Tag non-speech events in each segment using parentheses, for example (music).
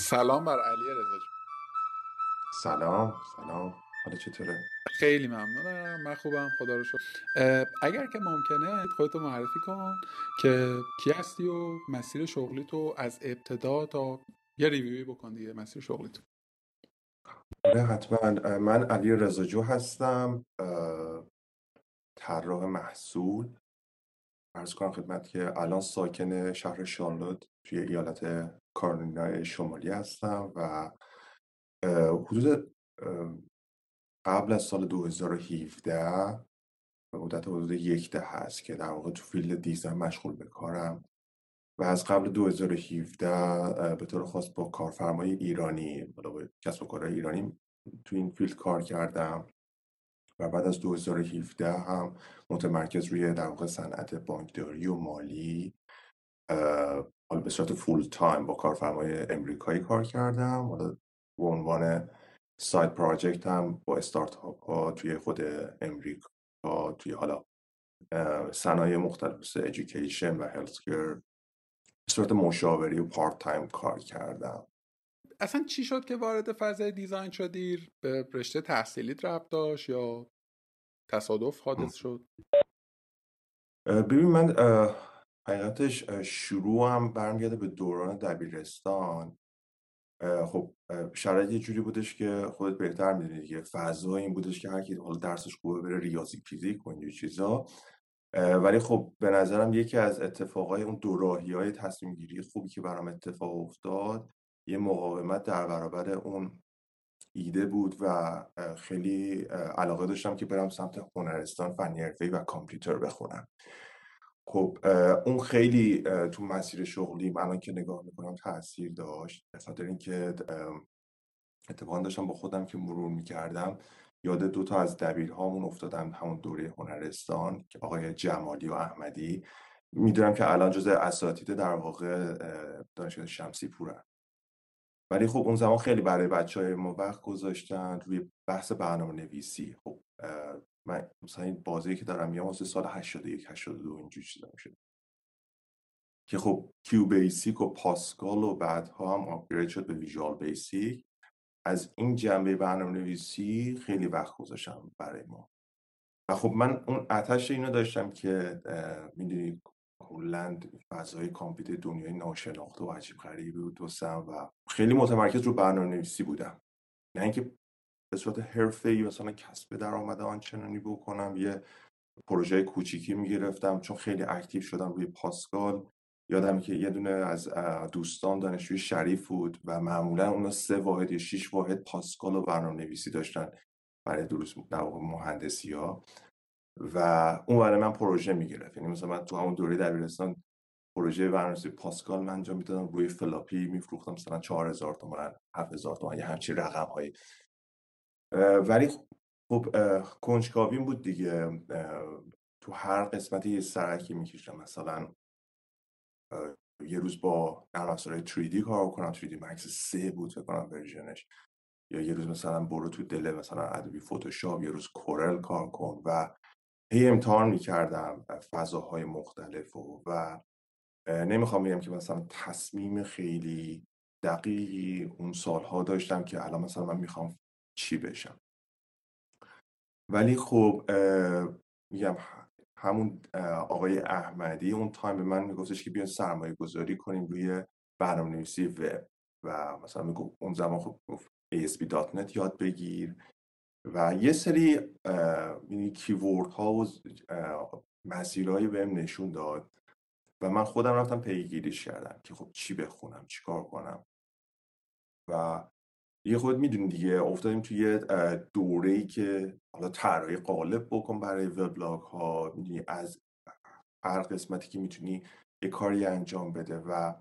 سلام بر علی رضا سلام سلام. حالا چطوره؟ خیلی ممنونم. من خوبم. خدا رو شکر. اگر که ممکنه خودتو معرفی کن که کی هستی و مسیر شغلی تو از ابتدا تا یه ریویوی بکن دیگه مسیر شغلی تو آره حتما. من علی رضاجو هستم. طراح محصول. ارز کنم خدمت که الان ساکن شهر شارلوت توی ایالت کارولینای شمالی هستم و حدود قبل از سال 2017 به مدت حدود یک دهه هست که در واقع تو field design مشغول به کارم و از قبل 2017 به طور خاص با کارفرمای ایرانی با کسب و کارهای ایرانی تو این field کار کردم و بعد از 2017 هم متمرکز روی در واقع صنعت بانکداری و مالی حالا به صورت full time با کارفرمای امریکایی کار کردم. حالا به عنوان side project هم با استارتاپ ها توی خود امریکا توی حالا صنایع مختلف مثل education و healthcare به صورت مشاوره ای و part time کار کردم. اصلا چی شد که وارد فضای design شدی؟ به رشته تحصیلیت ربط داشت یا تصادف حادث شد؟ ببین من حقیقتش شروع هم برمیگرده به دوران دبیرستان. خب شرایط یه جوری بودش که خودت بهتر می‌دونی دیگه. فضا این بودش که هر کی حالا درسش خوبه بره ریاضی فیزیک و اینجور چیزا. ولی خب به نظرم یکی از اتفاقای اون دوراهی های تصمیم گیری خوبی که برام اتفاق افتاد یه مقاومت در برابر اون ایده بود و خیلی علاقه داشتم که برم سمت هنرستان فنی حرفه‌ای و کامپیوتر بخونم. خب اون خیلی تو مسیر شغلی الان که نگاه می‌کنم تاثیر داشت. به خاطر اینکه اتفاقا داشتم با خودم که مرور می‌کردم یاد دو تا از دبیرهامون افتادم همون دوره هنرستان که آقای جمالی و احمدی. می‌دونم که الان جز اساتید در واقع دانشگاه شمسی پورن ولی خب اون زمان خیلی برای بچه های ما وقت گذاشتن روی بحث برنامه نویسی خب من مثلا این بازه ای که دارم یا واسه سال 81 82 اینجوری چیزا میشه. که خب QBasic و Pascal و بعدها هم upgrade شد به Visual Basic. از این جنبه برنامه نویسی خیلی وقت گذاشتم برای ما. و خب من اون عطش اینو داشتم که می‌دونی کلا فضای کامپیوتر دنیای ناشناخته و عجیب غریبی بود دوستم و خیلی متمرکز رو برنامه نویسی بودم. نه اینکه به صورت حرفه‌ای مثلا کسب درآمد آنچنانی بکنم یه پروژه کوچیکی می‌گرفتم چون خیلی active شدم روی Pascal. یادم که یه دونه از دوستان دانشجوی شریف بود و معمولا اونا سه واحد یا شیش واحد Pascal و برنامه نویسی داشتن برای درس در واقع مهندسی ها و اون برای من پروژه می‌گرفت. یعنی مثلا من تو همون دوره دبیرستان پروژه برنامه‌نویسی Pascal من انجام می‌دادم روی فلاپی میفروختم مثلا 4000 تومان 7000 تومان یه همچین رقم هایی ولی خب کنجکاویم بود دیگه تو هر قسمتی یه سرکی می‌کشم مثلا یه روز با نرم افزارهای 3D کار کنم 3D Max 3 بود فکر کنم ورژنش. یا یه روز مثلا برو تو دل مثلا ادوبی فتوشاپ یه روز کورل کار کن و هی امتحان می‌کردم فضاهای مختلف و, و نمی‌خوام بگم که مثلا تصمیم خیلی دقیقی اون سالها داشتم که الان مثلا من می‌خوام چی بشم. ولی خب میگم همون آقای احمدی اون تایم به من میگفتش که بیاین سرمایه گذاری کنیم روی برنامه نویسی وب و مثلا می‌گفت اون زمان خب گفت ASP.NET یاد بگیر و یه سری کیورد ها و مسیرهایی بهم نشون داد و من خودم رفتم پیگیریش کردم که خب چی بخونم چی کار کنم و یه خود می‌دونی دیگه افتادیم توی دوره ای که حالا طراحی قالب بکن برای وبلاگ ها می‌دونی از هر قسمتی که می‌تونی یه کاری انجام بده و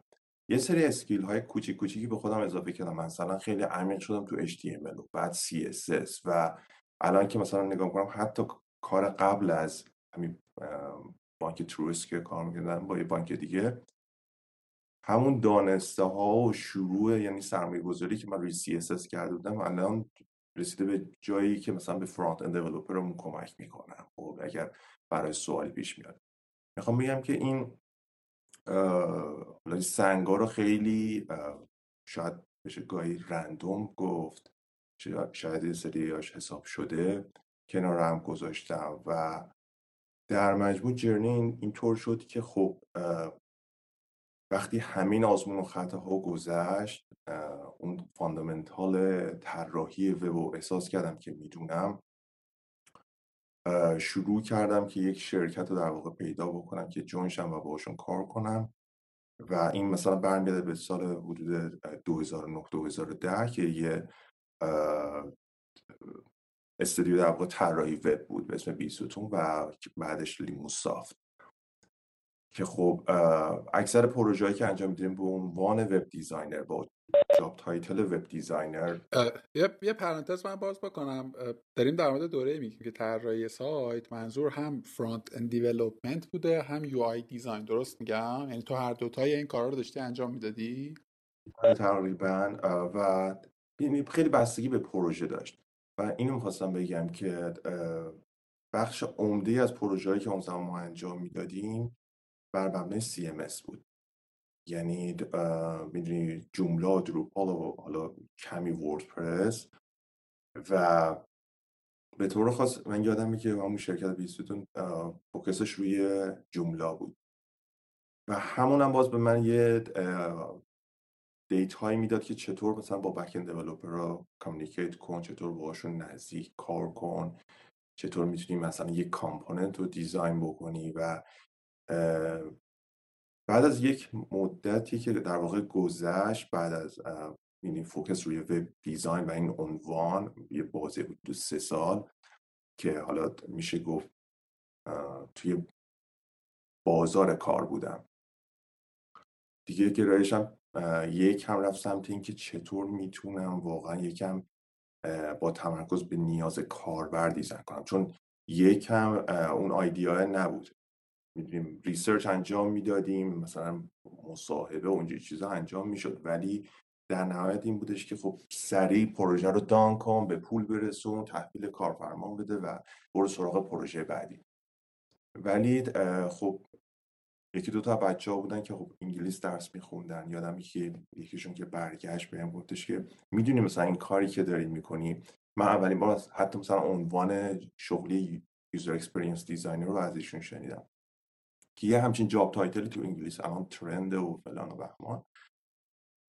یه سری اسکیل های کوچیک کوچیکی به خودم اضافه کردم. مثلا خیلی عمیق شدم تو HTML و بعد CSS و الان که مثلا نگاه کنم حتی کار قبل از همین بانک تروس که کار می‌کردم با یه بانک دیگه همون دانسته ها و شروع یعنی سرمایه گذاری که من روی CSS کرده بودم الان رسیده به جایی که مثلا به فرانت اند دیولپرمون کمک می‌کنم خب اگر برای سوالی پیش میاد. می‌خوام بگم که این سنگا رو خیلی شاید بشه گاهی رندوم گفت شاید یه سریاش حساب شده کنار هم گذاشتم و در مجموع جرنی اینطور شد که خب وقتی همین آزمون و خطاها گذشت اون فاندامنتال طراحی وب رو احساس کردم که می‌دونم. شروع کردم که یک شرکت رو در واقع پیدا بکنم که جونشم و باشون کار کنم و این مثلا برمیگرده به سال حدود 2009 2010 که یه استودیو در واقع طراحی وب بود به اسم بیسوتون و بعدش لیموسافت که خب اکثر پروژه‌ای که انجام میدیم به عنوان web designer با job title web designer. یه یه پرانتز من باز بکنم. داریم در مورد دوره ای میگیم که طراحی سایت منظور هم front end development بوده هم UI design درست میگم؟ یعنی تو هر دوتای این کارا رو داشتی انجام می‌دادی؟ تقریبا و یعنی خیلی بستگی به پروژه داشت. و اینو می‌خواستم بگم که بخش عمده از پروژه‌ای که اون زمان ما انجام می‌دادیم بر مبنای CMS بود. یعنی می‌دونی جمله دروپال و حالا کمی وردپرس و به طور خاص من یادم که همون شرکت بیستون فوکسش روی جمله بود. و همون هم باز به من یه دید هایی می‌داد که چطور مثلا با back end ها communicate کن چطور باهاشون نزدیک کار کن چطور می‌تونی مثلا یک component رو design بکنی و بعد از یک مدتی که در واقع گذشت بعد از یعنی focus روی web design و این عنوان یه بازه ای بود دو سه سال که حالا میشه گفت توی بازار کار بودم. دیگه گرایشم یکم هم رفت سمت اینکه چطور می‌تونم واقعا یکم با تمرکز به نیاز کاربر design کنم. چون یکم اون idea نبود. می‌دونیم research انجام می‌دادیم مثلا مصاحبه و اونجور چیزا انجام می‌شد. ولی در نهایت این بودش که خب سریع پروژه رو done کن به پول برسون تحویل کارفرما بده و برو سراغ پروژه بعدی. ولی خب یکی دو تا بچه ها بودن که خب انگلیس درس میخوندن. یادم که یکیشون که برگشت بهم گفتش که می‌دونی مثلا این کاری که داری می‌کنی؟ من اولین بار حتی مثلا عنوان شغلی user experience designer رو از ایشون شنیدم. که یه همچین job title ی تو انگلیس الان trend ه و فلان و بهمان.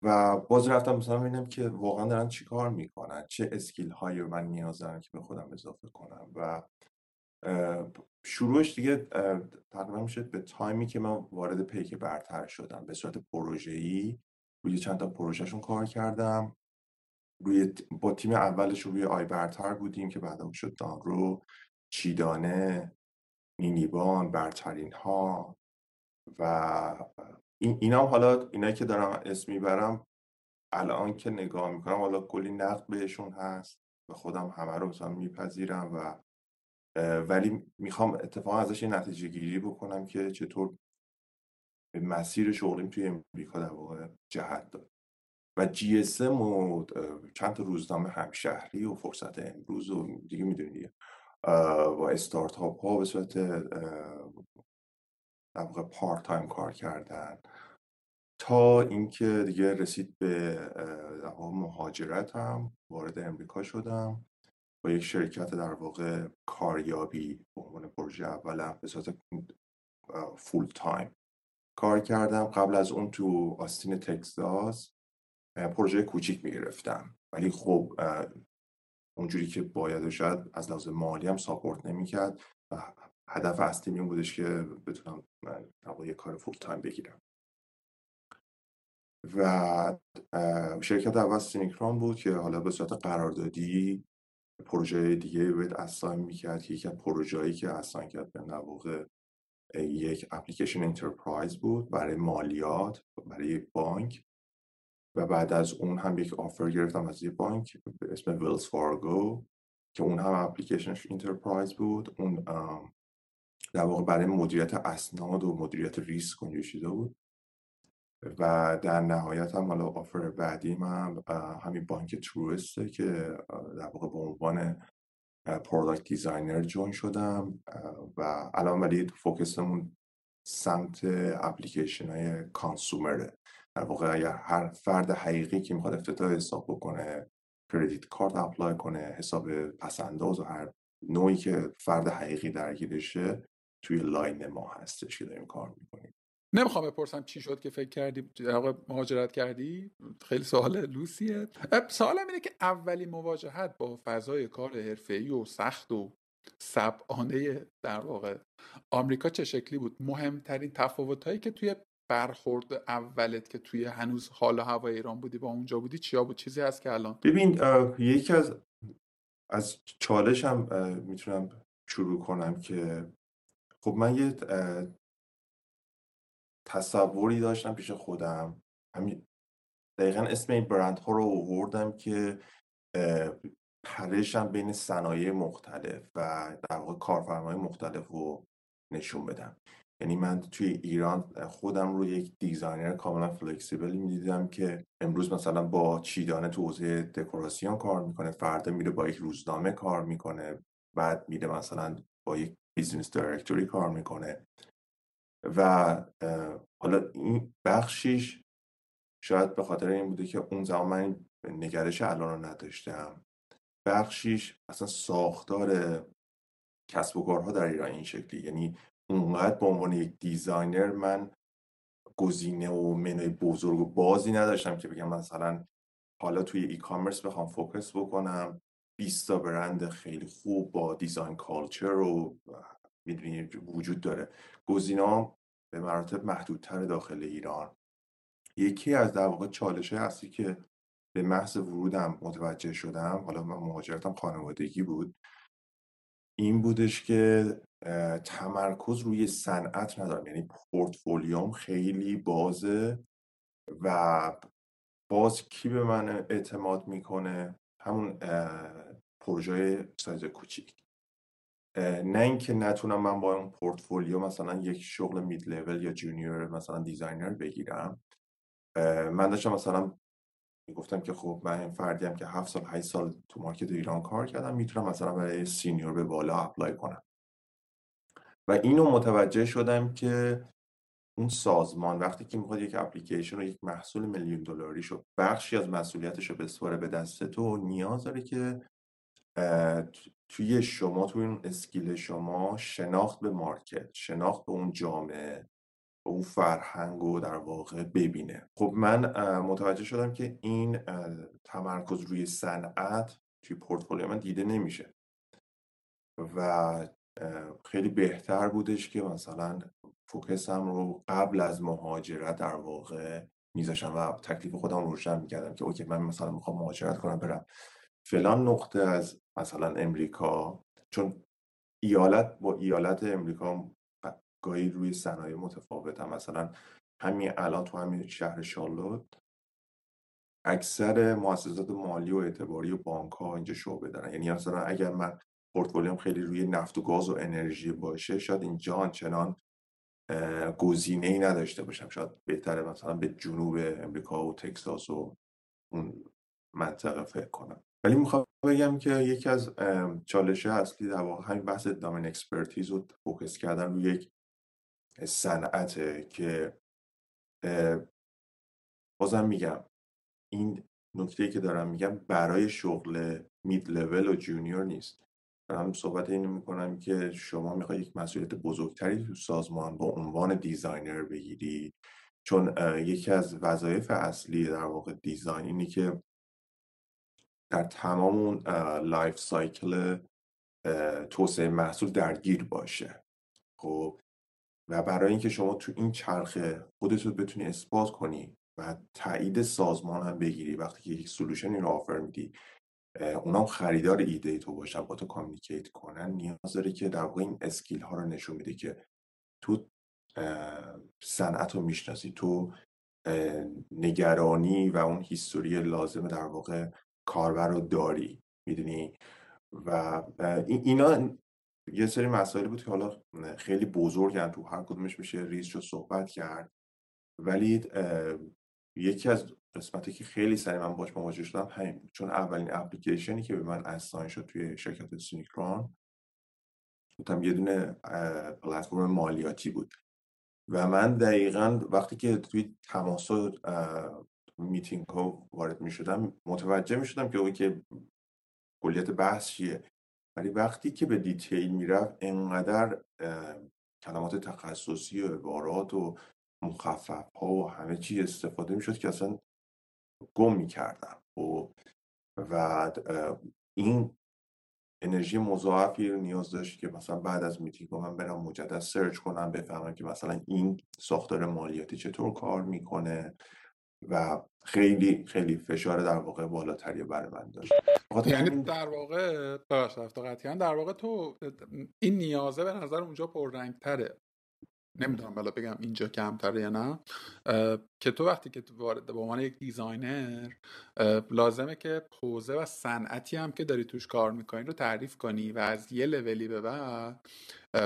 و باز رفتم مثلا ببینم که واقعا دارن چیکار می‌کنن چه skill هایی من نیاز دارم که به خودم اضافه کنم. و شروعش دیگه تقریبا میشه به تایمی که من وارد پیک برتر شدم. به صورت ای روی چند تا پروژهشون کار کردم. روی با تیم اولش روی آی برتر بودیم که بعدا شد دانرو چیدانه مینیبان برترین ها و این اینا حالا اینایی که دارم اسم می‌برم الان که نگاه می‌کنم حالا کلی نقد بهشون هست و خودم همه رو مثلا میپذیرم و ولی می‌خوام اتفاقا ازش نتیجه گیری بکنم که چطور به مسیر شغلیم توی امریکا در واقع جهت داد. و جی اس و چند تا روزنامه همشهری و فرصت امروز و دیگه می‌دونی با استارتاپ ها به صورت در part time کار کردن. تا اینکه دیگه رسید به مهاجرت هم وارد امریکا شدم. با یک شرکت در واقع کاریابی به عنوان پروژه اولم به صورت full time کار کردم. قبل از اون تو آستین تکساس پروژه کوچیک می‌گرفتم. ولی خب اونجوری که باید و شاید از لحاظ مالی هم support نمی‌کرد و هدف اصلی این بودش که بتونم یه کار full time بگیرم. و شرکت اول سینکرون بود که حالا به صورت قراردادی پروژه دیگه باید assign می‌کرد که یکی از پروژه‌ای که assign کرد به واقع یک application enterprise بود برای مالیات برای بانک. و بعد از اون هم یک offer گرفتم از یک بانک به اسم Wells Fargo که اون هم application ش enterprise بود. اون در واقع برای مدیریت اسناد و مدیریت ریسک و چیزا بود. و در نهایت هم حالا offer بعدی هم همین بانک Truist ه که در واقع به عنوان product designer join شدم. و الان ولی focus مون سمت اپلیکیشن های consumer ه در واقع اگر هر فرد حقیقی که می‌خواد افتتاح حساب بکنه credit card apply کنه حساب پس‌انداز و هر نوعی که فرد حقیقی درگیرشه توی لاین ما هستش که داریم کار می‌کنیم. نمی‌خوام بپرسم چی شد که فکر کردی در مهاجرت کردی؟ خیلی سوال لوسیه. سوالم اینه که اولین مواجهت با فضای کار حرفه‌ای و سخت و سبعانه در واقع آمریکا چه شکلی بود؟ مهمترین تفاوت هایی که توی برخورد اولت که توی هنوز حال و هوای ایران بودی با اونجا بودی چیا بود؟ چیزی هست که الان؟ ببین یکی از از چالش هم می‌تونم شروع کنم که خب من یه تصوری داشتم پیش خودم. همین دقیقا اسم این برند ها رو آوردم که پرشم بین صنایع مختلف و در واقع کارفرمای مختلف رو نشون بدم. یعنی من توی ایران خودم رو یک designer کاملا flexible ی می‌دیدم که امروز مثلا با چیدانه تو حوزه دکوراسیون کار می‌کنه فردا میره با یک روزنامه کار می‌کنه بعد میره مثلا با یک business directory کار می‌کنه. و حالا این بخشیش شاید به خاطر این بوده که اون زمان من نگرش الان رو نداشتم. بخشیش اصلا ساختار کسب و کارها در ایران این شکلی یعنی اونقدر به عنوان یک designer من گزینه و منوی بزرگ و بازی نداشتم که بگم مثلا حالا توی ای کامرس بخوام فوکس بکنم. 20 تا برند خیلی خوب با دیزاین کالچر رو می‌دونی وجود داره. گزینه به مراتب محدودتر داخل ایران. یکی از در واقع چالش هستی که به محض ورودم متوجه شدم حالا من مهاجرتم خانوادگی بود. این بودش که تمرکز روی صنعت ندارم. یعنی پورتفولیوم خیلی بازه و باز کی به من اعتماد می‌کنه؟ همون پروژه سایز کوچیک. نه اینکه نتونم من با اون پورتفولیو مثلا یک شغل mid level یا junior مثلا designer بگیرم. من داشتم مثلا گفتم که خب من این فردیم که هفت سال هشت سال تو market ایران کار کردم می‌تونم مثلا برای senior به بالا apply کنم. و اینو متوجه شدم که اون سازمان وقتی که می‌خواد یک اپلیکیشن رو یک محصول میلیون دلاری شد بخشی از مسئولیتش رو بسپاره به دست تو نیاز داره که توی شما توی اون اسکیل شما شناخت به مارکت شناخت به اون جامعه به اون فرهنگ رو در واقع ببینه. خب من متوجه شدم که این تمرکز روی صنعت توی پورتفولیو من دیده نمیشه. و خیلی بهتر بودش که مثلا فوکسم رو قبل از مهاجرت در واقع میذاشم و تکلیف خودم روشن می‌کردم که اوکی من مثلا می‌خوام مهاجرت کنم برم. فلان نقطه از مثلا امریکا چون ایالت با ایالت امریکا گاهی روی صنایع متفاوت هم مثلا همین الان تو همین شهر شارلوت اکثر مؤسسات مالی و اعتباری و بانک ها اینجا شعبه دارن. یعنی مثلا اگر من پورتفولیوم خیلی روی نفت و گاز و انرژی باشه شاید اینجا آنچنان گزینه ای نداشته باشم. شاید بهتره مثلا به جنوب امریکا و تکساس و اون منطقه فکر کنم. ولی می‌خوام بگم که یکی از چالش اصلی در واقع همین بحث domain expertise رو focus کردن روی یک صنعته که بازم میگم این نکته که دارم میگم برای شغل mid level و junior نیست. دارم صحبت اینو می‌کنم که شما می‌خوای یک مسئولیت بزرگتری تو سازمان با عنوان designer بگیری چون یکی از وظایف اصلی در واقع design اینی که در تمام اون life cycle توسعه محصول درگیر باشه. خب؟ و برای اینکه شما تو این چرخه خودت رو بتونی اثبات کنی و تایید سازمان هم بگیری وقتی که یک solution ی رو offer میدی اونا هم خریدار ایده تو باشن با تو communicate کنن نیاز داره که در واقع این skill ها رو نشون میده که تو صنعت رو می‌شناسی. تو نگرانی و اون history لازم در واقع کاربر رو داری می‌دونی؟ و اینا یه سری مسائلی بود که حالا خیلی بزرگن تو هر کدومش میشه ریز شد صحبت کرد. ولی یکی از قسمتی که خیلی سریع من باش مواجه شدم همین بود. چون اولین اپلیکیشنی که به من assign شد توی شرکت سینکرون بودم یه دونه پلتفرم مالیاتی بود. و من دقیقا وقتی که توی تماس و میتینگ ها وارد می شدم متوجه می شدم که که کلیت بحث چیه. ولی وقتی که به detail می‌رفت انقدر کلمات تخصصی و عبارات و مخفف ها و همه چی استفاده می شد که اصلا گم می کردم و, و این انرژی مضاعفی رو نیاز داشت که مثلا بعد از میتینگ من برم مجدد سرچ کنم بفهمم که مثلا این ساختار مالیاتی چطور کار می‌کنه و خیلی خیلی فشار در واقع بالاتری برای من داشت. یعنی در واقع ببخشید در واقع تو این نیازه به نظر اونجا پررنگتره. نمی‌دونم بالا بگم اینجا کمتره یا نه. که تو وقتی که تو وارد به عنوان یک designer لازمه که حوزه و صنعتی هم که داری توش کار می‌کنی رو تعریف کنی و از یه لولی به بعد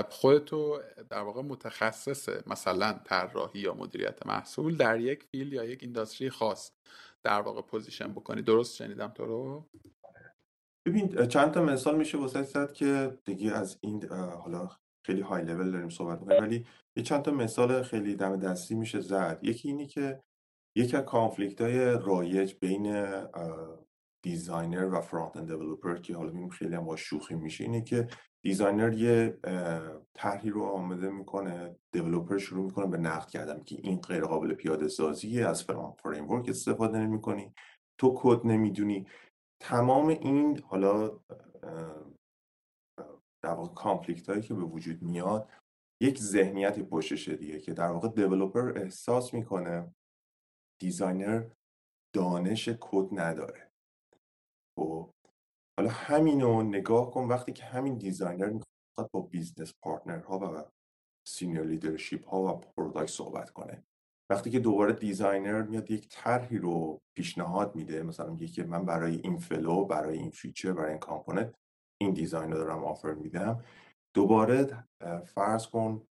خودتو در واقع متخصص مثلا طراحی یا مدیریت محصول در یک field یا یک industry خاص در واقع position بکنی. درست شنیدم تو رو؟ ببین چند تا مثال میشه واسه زد که دیگه از این حالا خیلی های لول داریم صحبت می‌کنیم ولی یه چند تا مثال خیلی دم دستی میشه زد. یکی اینی که یکی از conflict های رایج بین designer و front-end developer که حالا می‌بینیم خیلی هم با شوخی میشه اینه که designer یه طرحی رو آماده می‌کنه developer شروع می‌کنه به نقد کردن که این غیر قابل پیاده سازیه از فلان framework استفاده نمی‌کنی. تو کد نمی‌دونی. تمام این حالا در واقع conflict هایی که به وجود میاد یک ذهنیتی پشتشه دیگه که در واقع developer احساس می‌کنه designer دانش کد نداره. خب حالا همینو نگاه کن وقتی که همین designer می‌خواد با business ها و senior leadership ها و product صحبت کنه. وقتی که دوباره designer میاد یک طرحی رو پیشنهاد میده مثلا میگه که من برای این flow برای این feature برای این component این design رو دارم offer میدم. دوباره فرض کن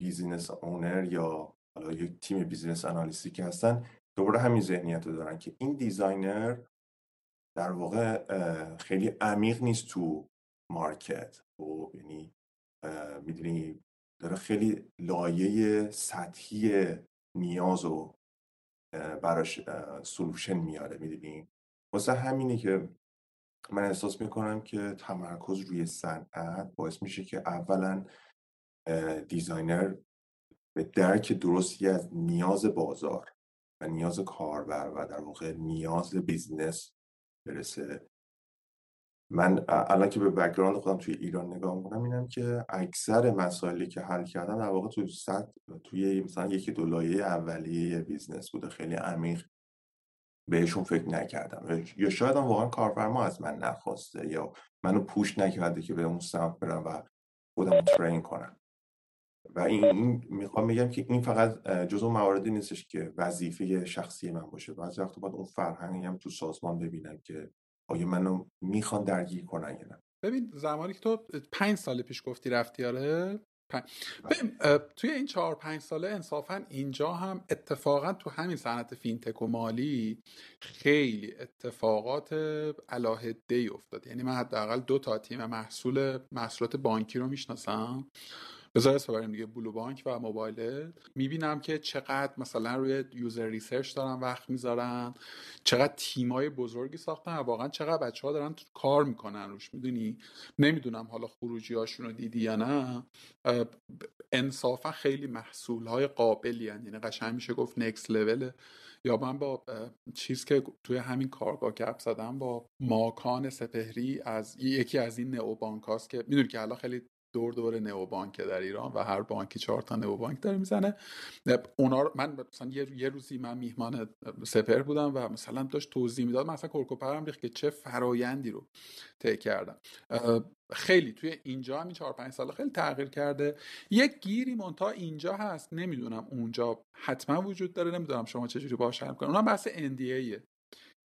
business owner یا حالا یک تیم business analyst ی که هستن دوباره همین ذهنیت رو دارن که این designer در واقع خیلی عمیق نیست تو market. و یعنی می‌دونی داره خیلی لایه سطحی نیاز رو براش solution میاره می‌دونی؟ واسه همینه که من احساس می‌کنم که تمرکز روی صنعت باعث میشه که اولا designer به درک درستی از نیاز بازار و نیاز کاربر و در واقع نیاز business برسه. من الان که به background خودم توی ایران نگاه می‌کنم اینم که اکثر مسائلی که حل کردم در واقع تو سطح توی مثلا یکی دو لایه اولیه business بوده. خیلی عمیق بهشون فکر نکردم. یا شاید هم واقعا کارفرما از من نخواسته یا منو push نکرده که به اون سمت برم و خودم train کنم. و این, می‌خوام بگم که این فقط جزو مواردی نیستش که وظیفه شخصی من باشه. بعضی وقت باید اون فرهنگی هم تو سازمان ببینم که آیا منو می‌خوان درگیر کنن یا نه. ببین زمانی که تو پنج سال پیش گفتی رفتی آره؟ توی این چهار پنج ساله انصافا اینجا هم اتفاقا تو همین صنعت fintech و مالی خیلی اتفاقات علی‌حده‌ای افتاد. یعنی من حداقل دو تا تیم محصول محصولات بانکی رو می‌شناسم. بذار اسم دیگه. بلو بانک و موبایل می‌بینم که چقدر مثلا روی user research دارن وقت می‌ذارن. چقدر تیمای بزرگی ساختن و واقعا چقدر بچه ها دارن کار می‌کنن روش می‌دونی؟ نمی‌دونم حالا خروجی هاشون رو دیدی یا نه. انصافا خیلی محصول های قابلی هن. یعنی قشنگ میشه گفت نکس لول یا من با چیز که توی همین کارگاه گپ زدم با ماکان سپهری از یکی از این نئو بانک هاست که می‌دونی که الان خیلی دور دور نئو بانک در ایران و هر بانکی چهار تا نئو بانک داره می‌زنه. اونا من مثلا یه, روزی من میهمان سپر بودم و مثلا داشت توضیح می‌داد. من اصلا کرکوپرم ریخت که چه فرایندی رو طی کردم. خیلی توی اینجا همین چهار پنج ساله خیلی تغییر کرده. یک گیری مونتا اینجا هست. نمی‌دونم اونجا حتما وجود داره. نمی‌دونم شما چجوری باش حل کنید. اونم بحث NDA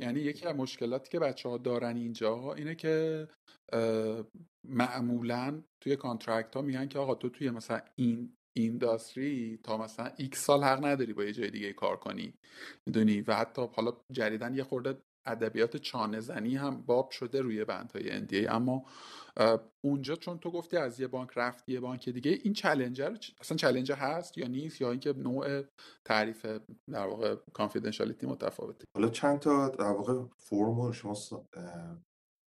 یعنی یکی از مشکلاتی که بچه ها دارن اینجا اینه که معمولا توی کانترکت ها میگن که آقا تو توی مثلا این اینداستری تا مثلا ایک سال حق نداری با یه جای دیگه کار کنی. می‌دونی؟ و حتی حالا جریدن یه خورده ادبیات چانه زنی هم باب شده روی بندهای NDA اما اونجا چون تو گفتی از یه بانک رفتی یه بانک دیگه این چلنجر اصلا چلنجر هست یا نیست؟ یا اینکه نوع تعریف در واقع کانفیدنشالیتی متفاوته؟ حالا چند تا در واقع فرم شما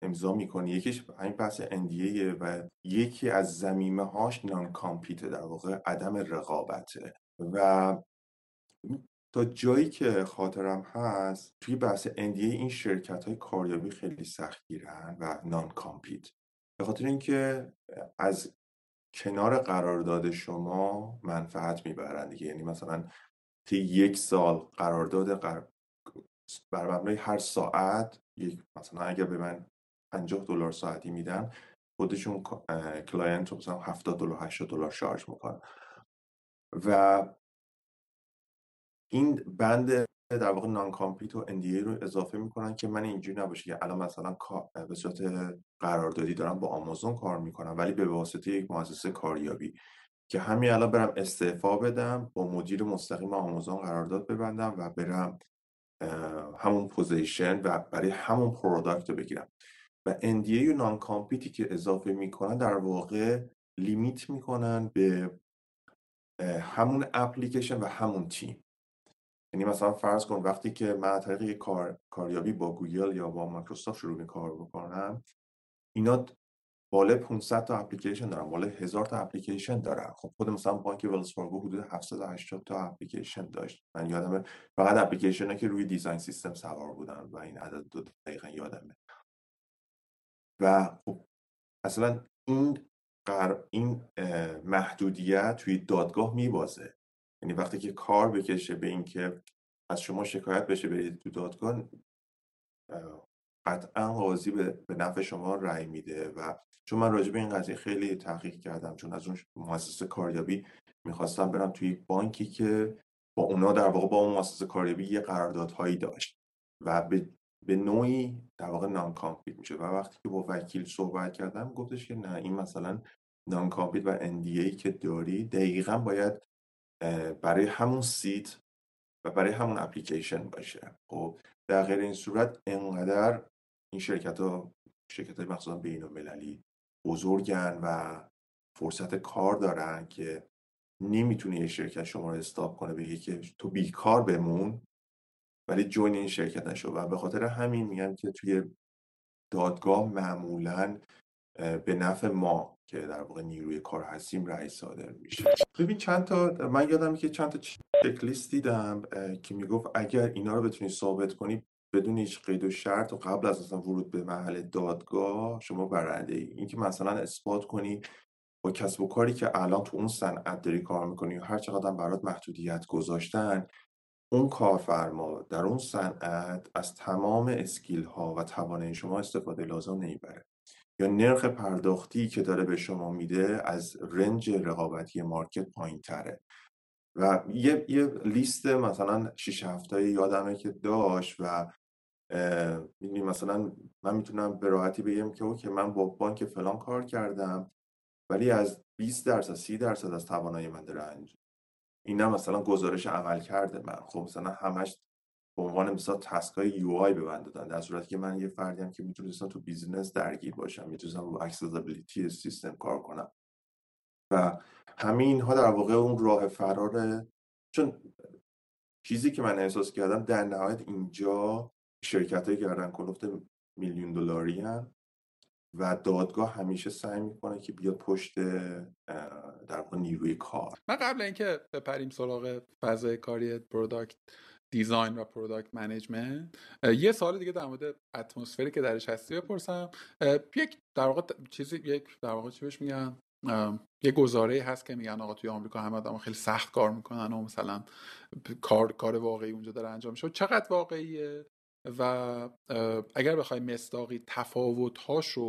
امضا می‌کنی. یکیش همین بحث NDA و یکی از زمیمه هاش نان کامپیت در واقع عدم رقابته. و تا جایی که خاطرم هست توی بحث NDA این شرکت های کاریابی خیلی سختگیرن و نان کامپیت به خاطر اینکه از کنار قرارداد شما منفعت می‌برن دیگه. یعنی مثلا طی یک سال قرارداد قرار... بر مبنای هر ساعت یک مثلا اگر به من 50 دلار ساعتی میدن خودشون client رو مثلا 70 دلار 80 دلار charge می‌کنن. و این بند در واقع non-compete و NDA رو اضافه می‌کنن که من اینجوری نباشه که الان مثلا به صورت قراردادی دارم با آمازون کار می‌کنم ولی به واسطه یک مؤسسه کاریابی. که همین الان برم استعفا بدم با مدیر مستقیم آمازون قرارداد ببندم و برم همون position و برای همون product رو بگیرم. و NDA و non-compete ی که اضافه می‌کنن در واقع limit می‌کنن به همون اپلیکیشن و همون تیم یعنی مثلا فرض کن وقتی که من طریق کار، کاریابی با گوگل یا با مایکروسافت شروع می کار بکنم اینا بالا 500 تا اپلیکیشن دارن بالا 1000 تا اپلیکیشن دارن. خب خود مثلا بانک ولز فارگو حدود 780 تا اپلیکیشن داشت. من یادمه فقط اپلیکیشن که روی design system سوار بودن و این عدد دو دقیقا یادمه. و خب اصلا این این محدودیت توی دادگاه میبازه. یعنی وقتی که کار بکشه به اینکه از شما شکایت بشه برید تو دادگاه قطعا قاضی به, به نفع شما رأی میده و چون من راجع به این قضیه خیلی تحقیق کردم چون از اون مؤسسه کاریابی می‌خواستم برم توی بانکی که با اونا در واقع با اون مؤسسه کاریابی یه قراردادهایی داشت و به, به نوعی در واقع non-compete میشه و وقتی که با وکیل صحبت کردم گفتش که نه این مثلا non-compete و NDA که داری دقیقا باید برای همون seat و برای همون اپلیکیشن باشه. خب در غیر این صورت انقدر این شرکت ها شرکت های مخصوصا بین المللی بزرگن و فرصت کار دارن که نمی‌تونه یه شرکت شما رو stop کنه بگه که تو بیکار بمون. ولی جوین این شرکت نشو و به خاطر همین میگن که توی دادگاه معمولا به نفع ما که در واقع نیروی کار هستیم رأی صادر میشه. ببین چند تا من یادم که چند تا چک لیست دیدم که می‌گفت اگر اینا رو بتونی ثابت کنی بدون هیچ قید و شرط و قبل از اصلا ورود به محل دادگاه شما برنده ای. اینکه مثلا اثبات کنی با کسب و کاری که الان تو اون صنعت داری کار می‌کنی و هر چقدر برات محدودیت گذاشتن اون کارفرما در اون صنعت از تمام skill ها و توانایی شما استفاده لازم نمی‌بره. یا نرخ پرداختی که داره به شما میده از range رقابتی market پایین تره و یه, یه لیست مثلا 6 هفته یادمه که داشت و می‌دونی مثلا من می‌تونم به راحتی بگم که okay من با بانک فلان کار کردم ولی از 20 درصد 30 درصد از توانایی من داره اینا مثلا گزارش عملکرد من. خب مثلا همش به عنوان مثلا task های UI به من دادن در صورتی که من یه فردی هم که می‌تونستم تو بیزینس درگیر باشم می‌تونستم رو accessibility سیستم کار کنم. و همین ها در واقع اون راه فرار چون چیزی که من احساس کردم در نهایت اینجا شرکت های گردن کلفت میلیون دلاری و دادگاه همیشه سعی می‌کنه که بیاد پشت در واقع نیروی کار. من قبل اینکه بپریم سراغ فضای کاری product design و product management یه سوال دیگه در مورد اتمسفری که درش هستی بپرسم. یک در واقع چیزی یک در واقع چی بهش میگن؟ یه گزاره هست که میگن آقا توی آمریکا همه آدم خیلی سخت کار می‌کنن و مثلا کار کار واقعی اونجا داره انجام میشه. چقدر واقعیه؟ و اگر بخوای مصداقی تفاوت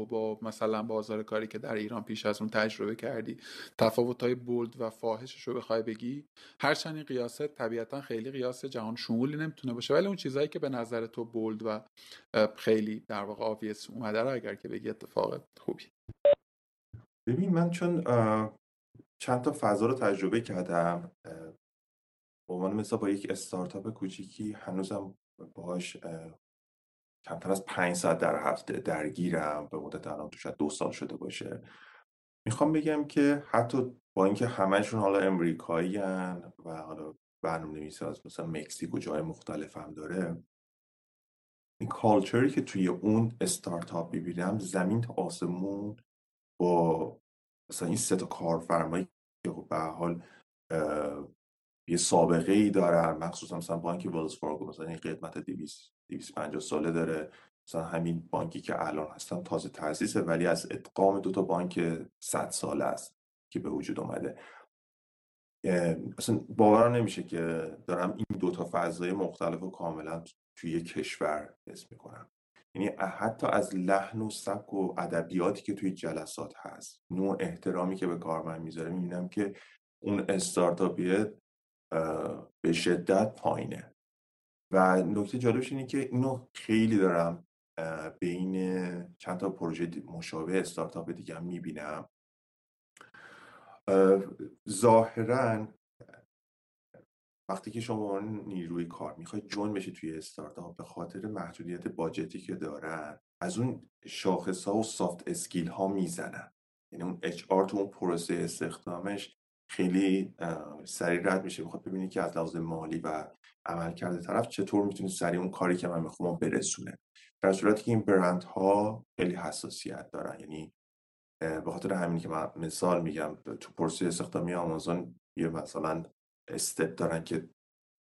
با مثلا بازار کاری که در ایران پیش از اون تجربه کردی تفاوت های بولد و فاحشش رو بخوای بگی هرچند این قیاسه طبیعتا خیلی قیاس جهان شمولی نمی‌تونه باشه. ولی اون چیزهایی که به نظر تو بولد و خیلی در واقع آویس اومده رو اگر که بگی اتفاق خوبی. ببین من چون چند تا فضا رو تجربه کردم به عنوان مثلا با یک استارتاپ کوچیکی هنوزم باهاش کمتر از پنج ساعت در هفته درگیرم به مدت الان تو شاید دو سال شده باشه. می‌خوام بگم که حتی با اینکه همهشون حالا امریکایی و حالا برنامه نویسی از مثلا مکزیک و جای مختلف هم داره این کالچری که توی اون استارتاپ می‌بینم زمین تا آسمون با مثلا این سه تا کارفرمایی که خب به حال یه سابقه ای دارن مخصوصا مثلا بانک ولز فارگو مثلا این قدمت 200 250 ساله داره. مثلا همین بانکی که الان هستن تازه تاسیسه ولی از ادغام دو تا بانک 100 ساله است که به وجود اومده. اصلا باورم نمیشه که دارم این دو تا فضای مختلف و کاملا توی یک کشور حس می‌کنم. یعنی حتی از لحن و سبک و ادبیاتی که توی جلسات هست نوع احترامی که به کارمند می‌ذاره می‌بینم که اون استارتاپیه به شدت پایینه. و نکته جالبش اینه که اینو خیلی دارم بین چند تا پروژه مشابه استارتاپ دیگه هم می‌بینم. ظاهرا وقتی که شما نیروی کار می‌خواید جون بشه توی استارتاپ به خاطر محدودیت باجتی که دارن از اون شاخص ها و سافت اسکیل ها می‌زنن. یعنی اون اچ آر تو اون پروسه استخدامش خیلی سریع رد میشه. می‌خواد ببینید که از لحاظ مالی و عمل کرده طرف چطور می‌تونه سریع اون کاری که من می‌خوام برسونه. در صورتی که این برند ها خیلی حساسیت دارن. یعنی به خاطر همینی که من مثال میگم تو پروسه استخدامی آمازون یه مثلا استپ دارن که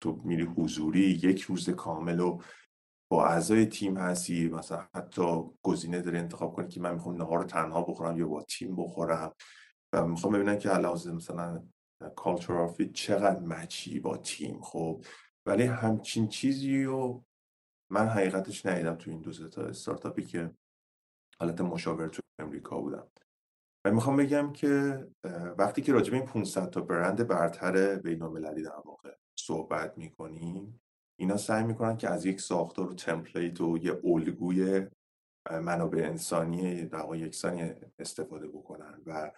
تو میری حضوری یک روز کامل و با اعضای تیم هستی. مثلا حتی گزینه داره انتخاب کنی که من می‌خوام نهار رو تنها بخورم یا با تیم بخورم. و می‌خوام ببینم که علاوه مثلا کالچورال فیت چقدر مچی با تیم خب. ولی همچین چیزی رو من حقیقتش ندیدم تو این دو تا استارتاپی که حالت مشاور تو امریکا بودم. و می‌خوام بگم که وقتی که راجب این 500 تا برند برتر بین المللی در واقع صحبت می‌کنیم اینا سعی می‌کنن که از یک ساختار و تمپلیت و یه الگوی منابع انسانی در واقع یکسانی استفاده بکنن. و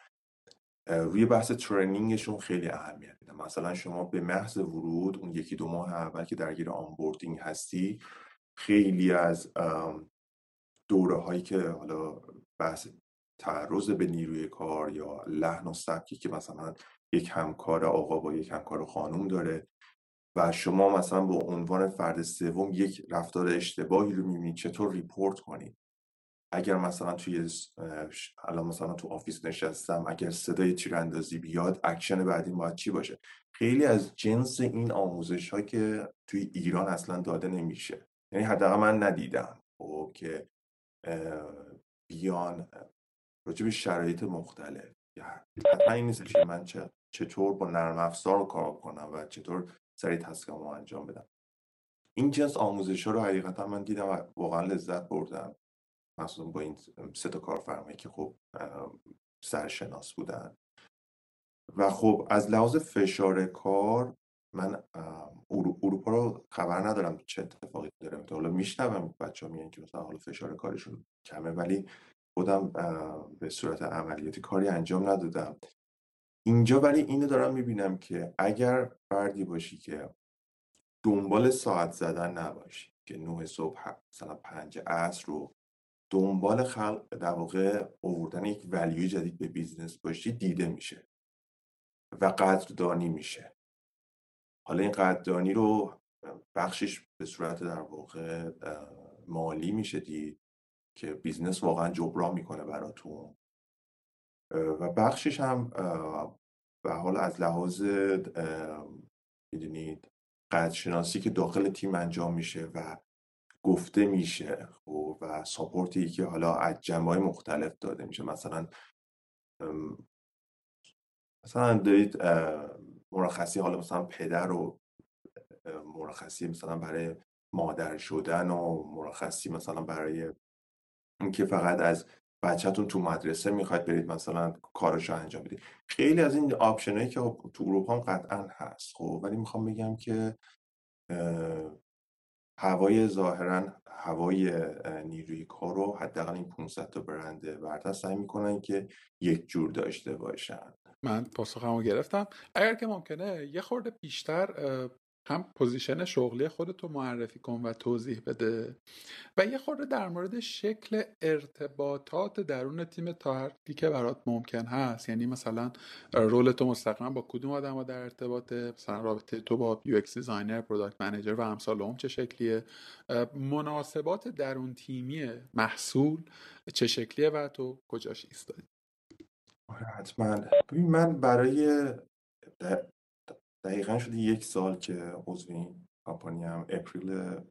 روی بحث training شون خیلی اهمیت میدن مثلا شما به محض ورود اون یکی دو ماه اول که درگیر onboarding هستی خیلی از دوره هایی که حالا بحث تعرض به نیروی کار یا لحن و سبکی که مثلا یک همکار آقا با یک همکار خانوم داره و شما مثلا با عنوان فرد سوم یک رفتار اشتباهی رو می‌بینید چطور report کنید اگر مثلا توی الان مثلا تو office نشستم اگر صدای تیراندازی بیاد اکشن بعدی باید چی باشه؟ خیلی از جنس این آموزش ها که توی ایران اصلا داده نمیشه. یعنی حداقل من ندیدم. خب که بیان راجع به شرایط مختلف. حتما این نیست که من چطور با نرم افزار کار کنم و چطور سریع task م رو انجام بدم. این جنس آموزش ها رو حقیقتا من دیدم و واقعا لذت بردم. مخصوصا با این سه تا کارفرمایی که خب سرشناس بودن. و خب از لحاظ فشار کار من اروپا رو خبر ندارم چه اتفاقی داره. حالا میشنوم بچه ها میگن که مثلا حالا فشار کارشون کمه ولی خودم به صورت عملیاتی کاری انجام ندادم. اینجا ولی اینو دارم می‌بینم که اگر فردی باشی که دنبال ساعت زدن نباشی که نه صبح مثلا پنج عصر رو دنبال خلق در واقع آوردن یک value جدید به business باشی دیده میشه و قدردانی میشه. حالا این قدردانی رو بخشش به صورت در واقع مالی میشه دید که business واقعا جبران می‌کنه براتون. و بخشش هم به حال از لحاظ می‌دونید قدرشناسی که داخل تیم انجام میشه و گفته میشه خب، و ساپورتی که حالا از جنبه مختلف داده میشه. مثلا مثلا دارید مرخصی حالا مثلا پدر و مرخصی مثلا برای مادر شدن و مرخصی مثلا برای اینکه فقط از بچهتون تو مدرسه می‌خواید برید مثلا کاراش انجام بدید. خیلی از این option ایی که خب تو اروپا هم قطعا هست خب. ولی می‌خوام بگم که هوای ظاهرا هوای نیروی کار رو حداقل این 500 تا برند برتر سعی می‌کنن که یک جور داشته باشن. من پاسخمو گرفتم. اگر که ممکنه یه خورده بیشتر هم position شغلی خودتو معرفی کن و توضیح بده. و یه خورده در مورد شکل ارتباطات درون تیم تا حدی که برات ممکن هست. یعنی مثلا role تو مستقیما با کدوم آدم در ارتباط مثلا رابطه تو با UX designer product manager و امثال هم چه شکلیه؟ مناسبات درون تیمی محصول چه شکلیه و تو کجاش ایستادی؟ آره حتما. من برای دقیقا شده یک سال که عضو این کمپانی هم April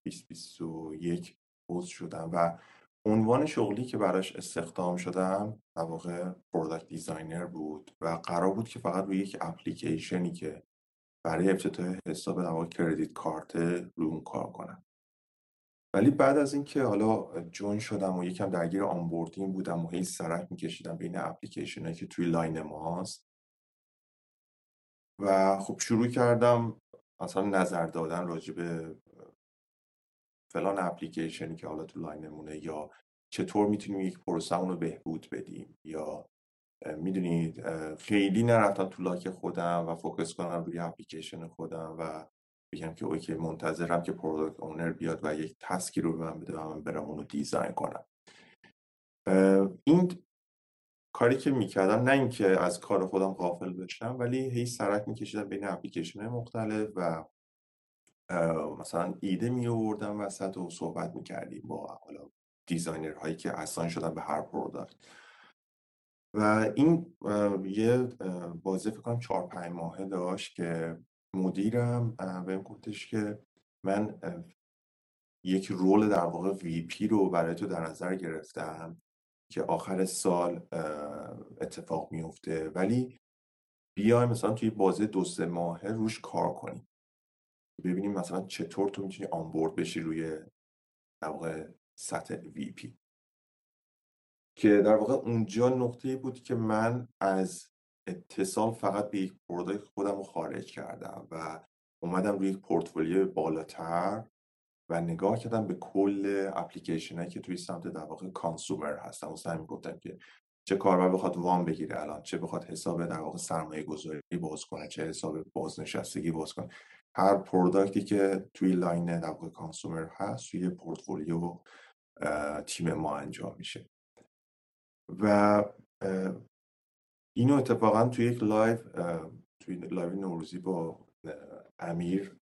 2021 عضو شدم و عنوان شغلی که براش استخدام شدم در واقع product designer بود و قرار بود که فقط روی یک اپلیکیشنی که برای افتتاح حساب در واقع credit card رو کار کنم. ولی بعد از اینکه حالا join شدم و یکم درگیر onboarding بودم و هی سرک میکشیدم بین اپلیکیشن که توی line ماست و خب شروع کردم مثلا نظر دادن راجع فلان اپلیکیشنی که حالا تو line مونه یا چطور می‌تونیم یک process مون رو بهبود بدیم یا می‌دونید خیلی نرفتم تو لاک خودم و focus کنم روی اپلیکیشن خودم و بگم که okay منتظرم که product owner بیاد و یک task ی رو به من بده و من برم اونو design کنم. این کاری که می‌کردم نه اینکه از کار خودم غافل بشم ولی هی سرک میکشیدم بین اپلیکیشن مختلف و مثلا ایده می آوردم وسط و صحبت می‌کردیم با حالا designer هایی که assign شدن به هر product. و این یه بازه فکر کنم چهار پنج ماهه داشت که مدیرم بهم گفتش که من یک role در واقع VP رو برای تو در نظر گرفتم. که آخر سال اتفاق میفته ولی بیای مثلا توی بازه دو سه ماهه روش کار کنیم. ببینیم مثلا چطور تو می‌تونی onboard بشی روی در واقع سطح VP. که در واقع اونجا نقطه بود که من از اتصال فقط به یک product خودم رو خارج کردم و اومدم روی یک پورتفولیو بالاتر. و نگاه کردم به کل اپلیکیشن هایی که توی سمت در واقع consumer هستن و سعی می‌گفتم که چه کاربر بخواد وام بگیره الان چه بخواد حساب در واقع سرمایه گذاری باز کنه چه حساب بازنشستگی باز کنه. هر product ی که توی line در واقع consumer هست توی پورتفولیو تیم ما انجام میشه. و اینو اتفاقا توی یک لایو توی لایو نوروزی با امیر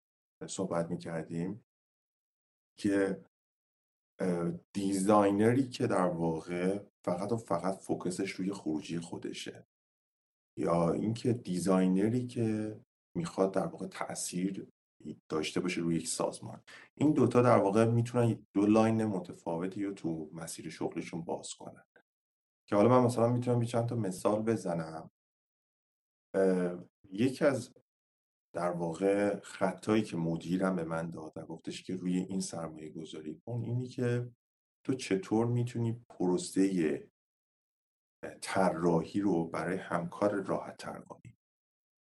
صحبت می‌کردیم. که designer ی که در واقع فقط و فقط focus ش روی خروجی خودشه. یا اینکه designer ی که می‌خواد در واقع تاثیر داشته باشه روی یک سازمان. این دوتا در واقع می‌تونن دو line متفاوتی رو تو مسیر شغلشون باز کنن. که حالا من مثلا می‌تونم چند تا مثال بزنم. یکی از در واقع خط‌هایی که مدیرم به من داد و گفتش که روی این سرمایه گذاری کن اینی که تو چطور می‌تونی پروسه طراحی رو برای همکارات راحت تر کنی؟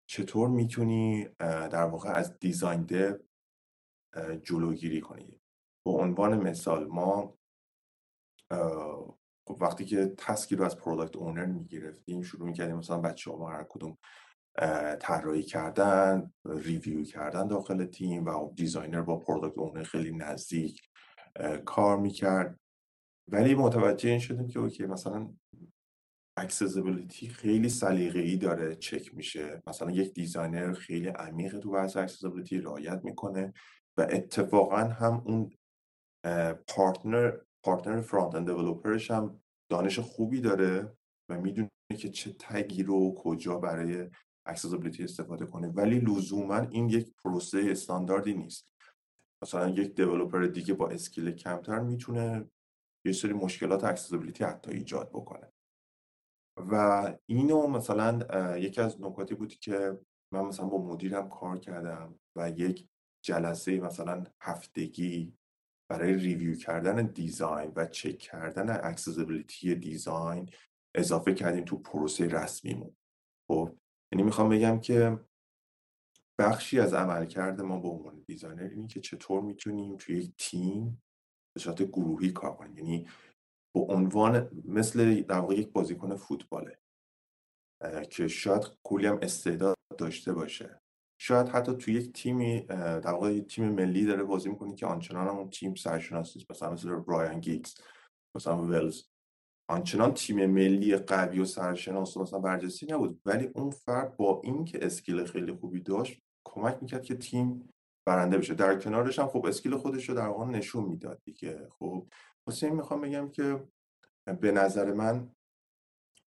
چطور می‌تونی در واقع از design جلوگیری کنی؟ به عنوان مثال ما خب وقتی که task ی رو از product owner می‌گرفتیم شروع می‌کردیم مثلا بچه ها هر کدوم طراحی کردن review کردن داخل تیم و designer با product owner خیلی نزدیک کار می‌کرد. ولی متوجه این شدیم که okay مثلا accessibility خیلی سلیقه ای داره چک میشه. مثلا یک designer خیلی عمیق تو بحث accessibility رعایت می‌کنه و اتفاقا هم اون partner partner front-end هم دانش خوبی داره و می‌دونه که چه tag ی رو کجا برای accessibility استفاده کنه ولی لزوما این یک پروسه استانداردی نیست. مثلا یک developer دیگه با skill کمتر می‌تونه یه سری مشکلات accessibility حتی ایجاد بکنه. و اینو مثلا یکی از نکاتی بود که من مثلا با مدیرم کار کردم و یک جلسه مثلا هفتگی برای review کردن design و چک کردن accessibility design اضافه کردیم تو پروسه رسمیمون. خب یعنی می‌خوام بگم که بخشی از عملکرد ما به عنوان designer اینه که چطور می‌تونیم توی یک تیم به صورت گروهی کار کنیم. یعنی به عنوان مثل در واقع یک بازیکن فوتباله که شاید کلی هم استعداد داشته باشه. شاید حتی توی یک تیمی در واقع تیم ملی داره بازی می‌کنه که آنچنان اون تیم سرشناسی مثلا مثل رایان گیگز مثلا ولز آنچنان تیم ملی قوی و سرشناس و مثلا برجسته نبود. ولی اون فرد با اینکه skill خیلی خوبی داشت کمک می‌کرد که تیم برنده بشه. در کنارش هم خب skill خودش رو در واقع نشون می‌داد دیگه. خب این می‌خوام بگم که به نظر من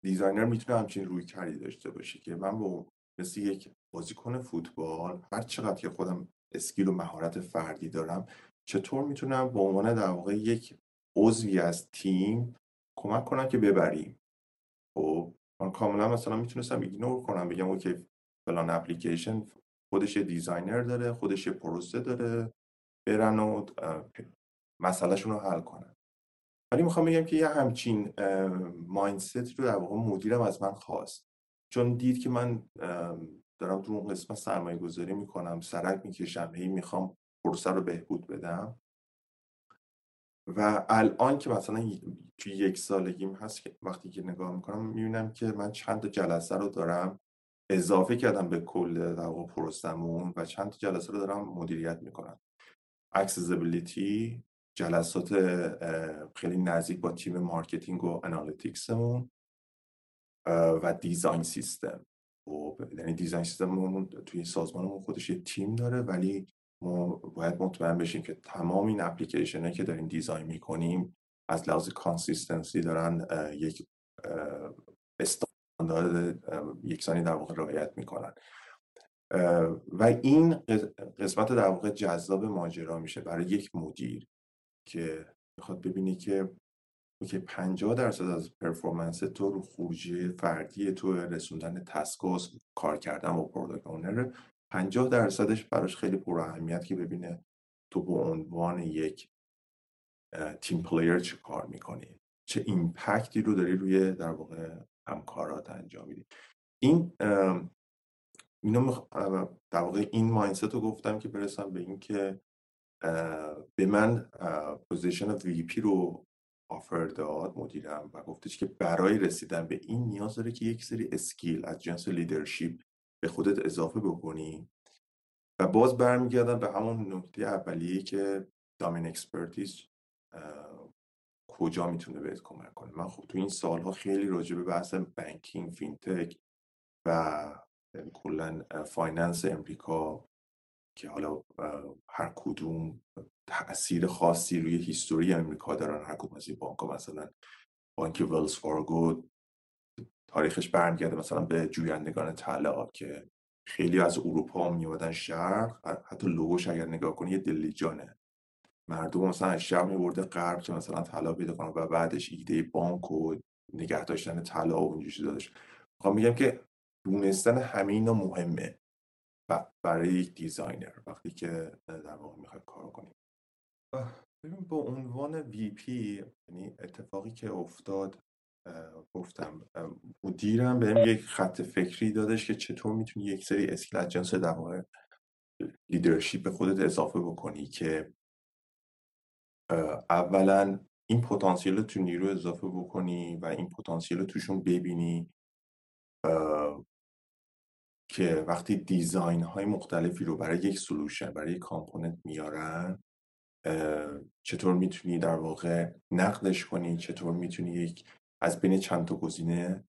designer می‌تونه همچین رویکردی داشته باشه که من با مثل یک بازیکن فوتبال هر چقدر که خودم skill و مهارت فردی دارم چطور می‌تونم به عنوان در واقع یک عضوی از تیم کمک کنم که ببریم. خب من کاملا مثلا می‌تونستم ignore کنم بگم okay فلان اپلیکیشن خودش یه designer داره خودش یه پروسه داره برن و مسئله‌شون رو حل کنن. ولی می‌خوام بگم که یه همچین mindset رو در واقع مدیرم از من خواست. چون دید که من دارم تو اون قسمت سرمایه گذاری می‌کنم سرک می‌کشم هی می‌خوام پروسه رو بهبود بدم. و الان که مثلا توی یک سالگیم هست که وقتی که نگاه می‌کنم می‌بینم که من چند جلسه رو دارم اضافه کردم به کل در پروسمون و چند جلسه رو دارم مدیریت می‌کنم. accessibility جلسات خیلی نزدیک با تیم marketing و analytics مون و design system خب، یعنی design system مون توی سازمانمون خودش یه تیم داره ولی ما باید مطمئن بشیم که تمام این اپلیکیشن که داریم design می‌کنیم از لحاظ consistency دارن یک استاندارد یکسانی در واقع رعایت می‌کنن. و این قسمت در واقع جذاب ماجرا میشه برای یک مدیر که می‌خواد ببینی که که 50 درصد از performance تو رو خروجی فردی تو رسوندن task هاست کار کردن با product owner 50 درصدش براش خیلی پر اهمیت که ببینه تو به عنوان یک team player چه کار می‌کنی. چه impact ی رو داری روی در واقع همکارات انجام میدی. این اینو در واقع این mindset رو گفتم که برسم به این که به من position VP رو offer داد مدیرم و گفتش که برای رسیدن به این نیاز داره که یک سری skill از جنس leadership به خودت اضافه بکنی. و باز برمیگردم به همون نکته اولیه که domain expertise کجا می‌تونه بهت کمک کنه. من خب تو این سالها خیلی راجع به بحث banking fintech و کلا finance امریکا که حالا هر کدوم تاثیر خاصی روی history امریکا دارن هر کدوم از این بانک مثلا بانک ولز فارگو تاریخش برمیگرده مثلا به جویندگان طلا که خیلی از اروپا میومدن شرق حتی لوگوش اگر نگاه کنی یه دلیجانه مردم مثلا از شرق میبرده غرب که مثلا طلا پیدا کنن و بعدش ایده بانک و نگه داشتن طلا و اونجوری دادش می‌خوام میگم که دونستن همه اینا مهمه. برای یک designer وقتی که در واقع می‌خواد کار کنیم. ببین به عنوان VP یعنی اتفاقی که افتاد گفتم مدیرم بهم یک خط فکری دادش که چطور می‌تونی یک سری skill از جنس در واقع leadership به خودت اضافه بکنی که اولا این پتانسیل تو نیرو اضافه بکنی و این پتانسیل توشون ببینی که وقتی design های مختلفی رو برای یک solution برای یک component میارن چطور می‌تونی در واقع نقدش کنی چطور می‌تونی یک از بین چند تا گزینه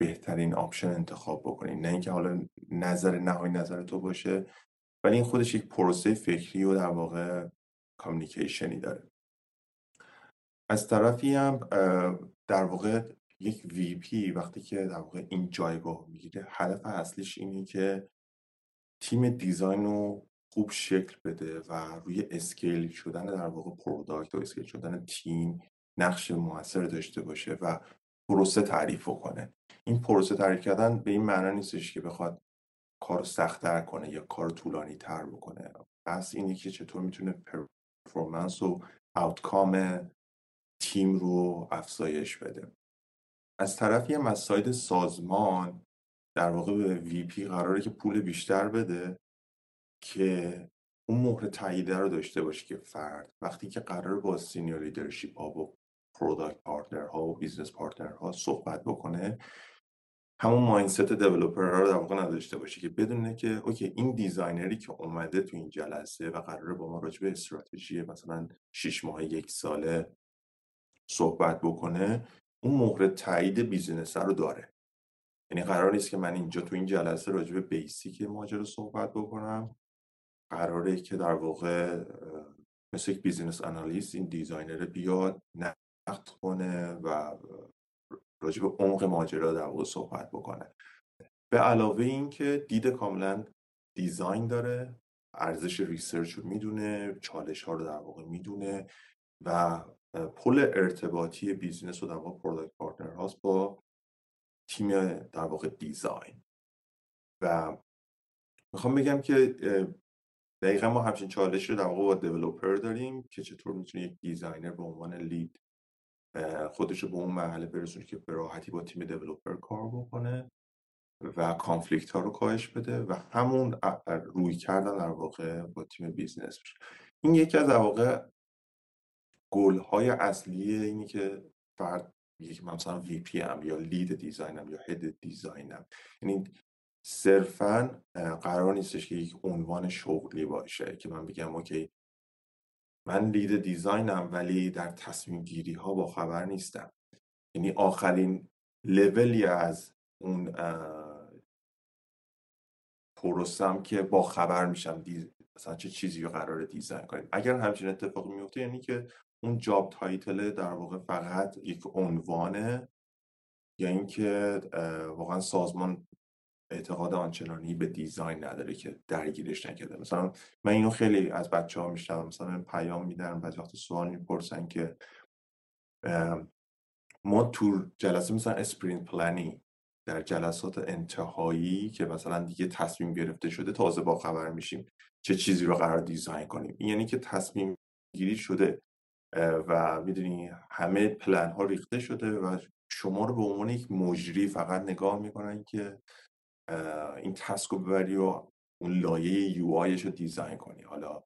بهترین option انتخاب بکنی نه اینکه حالا نظر نهایی نظر تو باشه ولی این خودش یک پروسه فکری و در واقع communicationی داره. از طرفی هم در واقع یک VP وقتی که در واقع این جایگاه می‌گیره هدف اصلیش اینه که تیم design رو خوب شکل بده و روی scale شدن در واقع product و scale شدن تیم نقش موثر داشته باشه و پروسه تعریف کنه. این پروسه تعریف کردن به این معنا نیستش که بخواد کار سختتر کنه یا کار طولانی تر بکنه. بحث اینه که چطور می‌تونه performance و outcome تیم رو افزایش بده. از طرفی هم از سازمان در واقع به VP قراره که پول بیشتر بده که اون مهر تاییده رو داشته باشه که فرد. وقتی که قراره با senior leadership و product partner ها و business partner ها صحبت بکنه همون mindset developer رو در واقع نداشته باشه که بدونه که okay این designerی که اومده تو این جلسه و قراره با ما راجع به استراتژی مثلا شش ماه یک ساله صحبت بکنه اون مهر تایید business رو داره. یعنی قرار نیست که من اینجا تو این جلسه راجع به basic ماجرا صحبت بکنم. قراره که در واقع مثل یک business analyst این designer بیاد نقد کنه و راجع به عمق ماجرا در واقع صحبت بکنه. به علاوه این که دید کاملا design داره ارزش research رو می‌دونه چالش ها رو در واقع می‌دونه و پل ارتباطی business و در واقع product partner هاست با تیم در واقع design. و می‌خوام بگم که دقیقا ما همچین چالش رو در واقع با developer داریم که چطور می‌تونه یک designer به عنوان lead خودش رو به اون مرحله برسونه که به راحتی با تیم developer کار بکنه و conflict ها رو کاهش بده و همون رویکرد در واقع با تیم business بشه. این یکی از در واقع گل های اصلی اینه که فرد یک مثلا VP ام یا lead designم یا head designم. یعنی صرفا قرار نیستش که یک عنوان شغلی باشه که من بگم okay من lead designم ولی در تصمیم گیری ها با خبر نیستم. یعنی آخرین لولی از اون پروسم که با خبر میشم مثلا چه چیزی رو قراره design کنیم. اگر همچین اتفاقی میفته یعنی که اون job title در واقع فقط یک عنوانه یا اینکه واقعا سازمان اعتقاد آنچنانی به design نداره که درگیرش نکرده. مثلا من اینو خیلی از بچه ها میشنوم مثلا پیام میدن بعضی وقت سوال می‌پرسن که ما تو جلسه مثلا sprint planning در جلسات انتهایی که مثلا دیگه تصمیم گرفته شده تازه با خبر میشیم چه چیزی رو قراره design کنیم؟ یعنی که تصمیم گیری شده و می‌دونی همه پلن ها ریخته شده و شما رو به عنوان یک مجری فقط نگاه می‌کنن که این task رو ببری و اون لایه UIش رو design کنی. حالا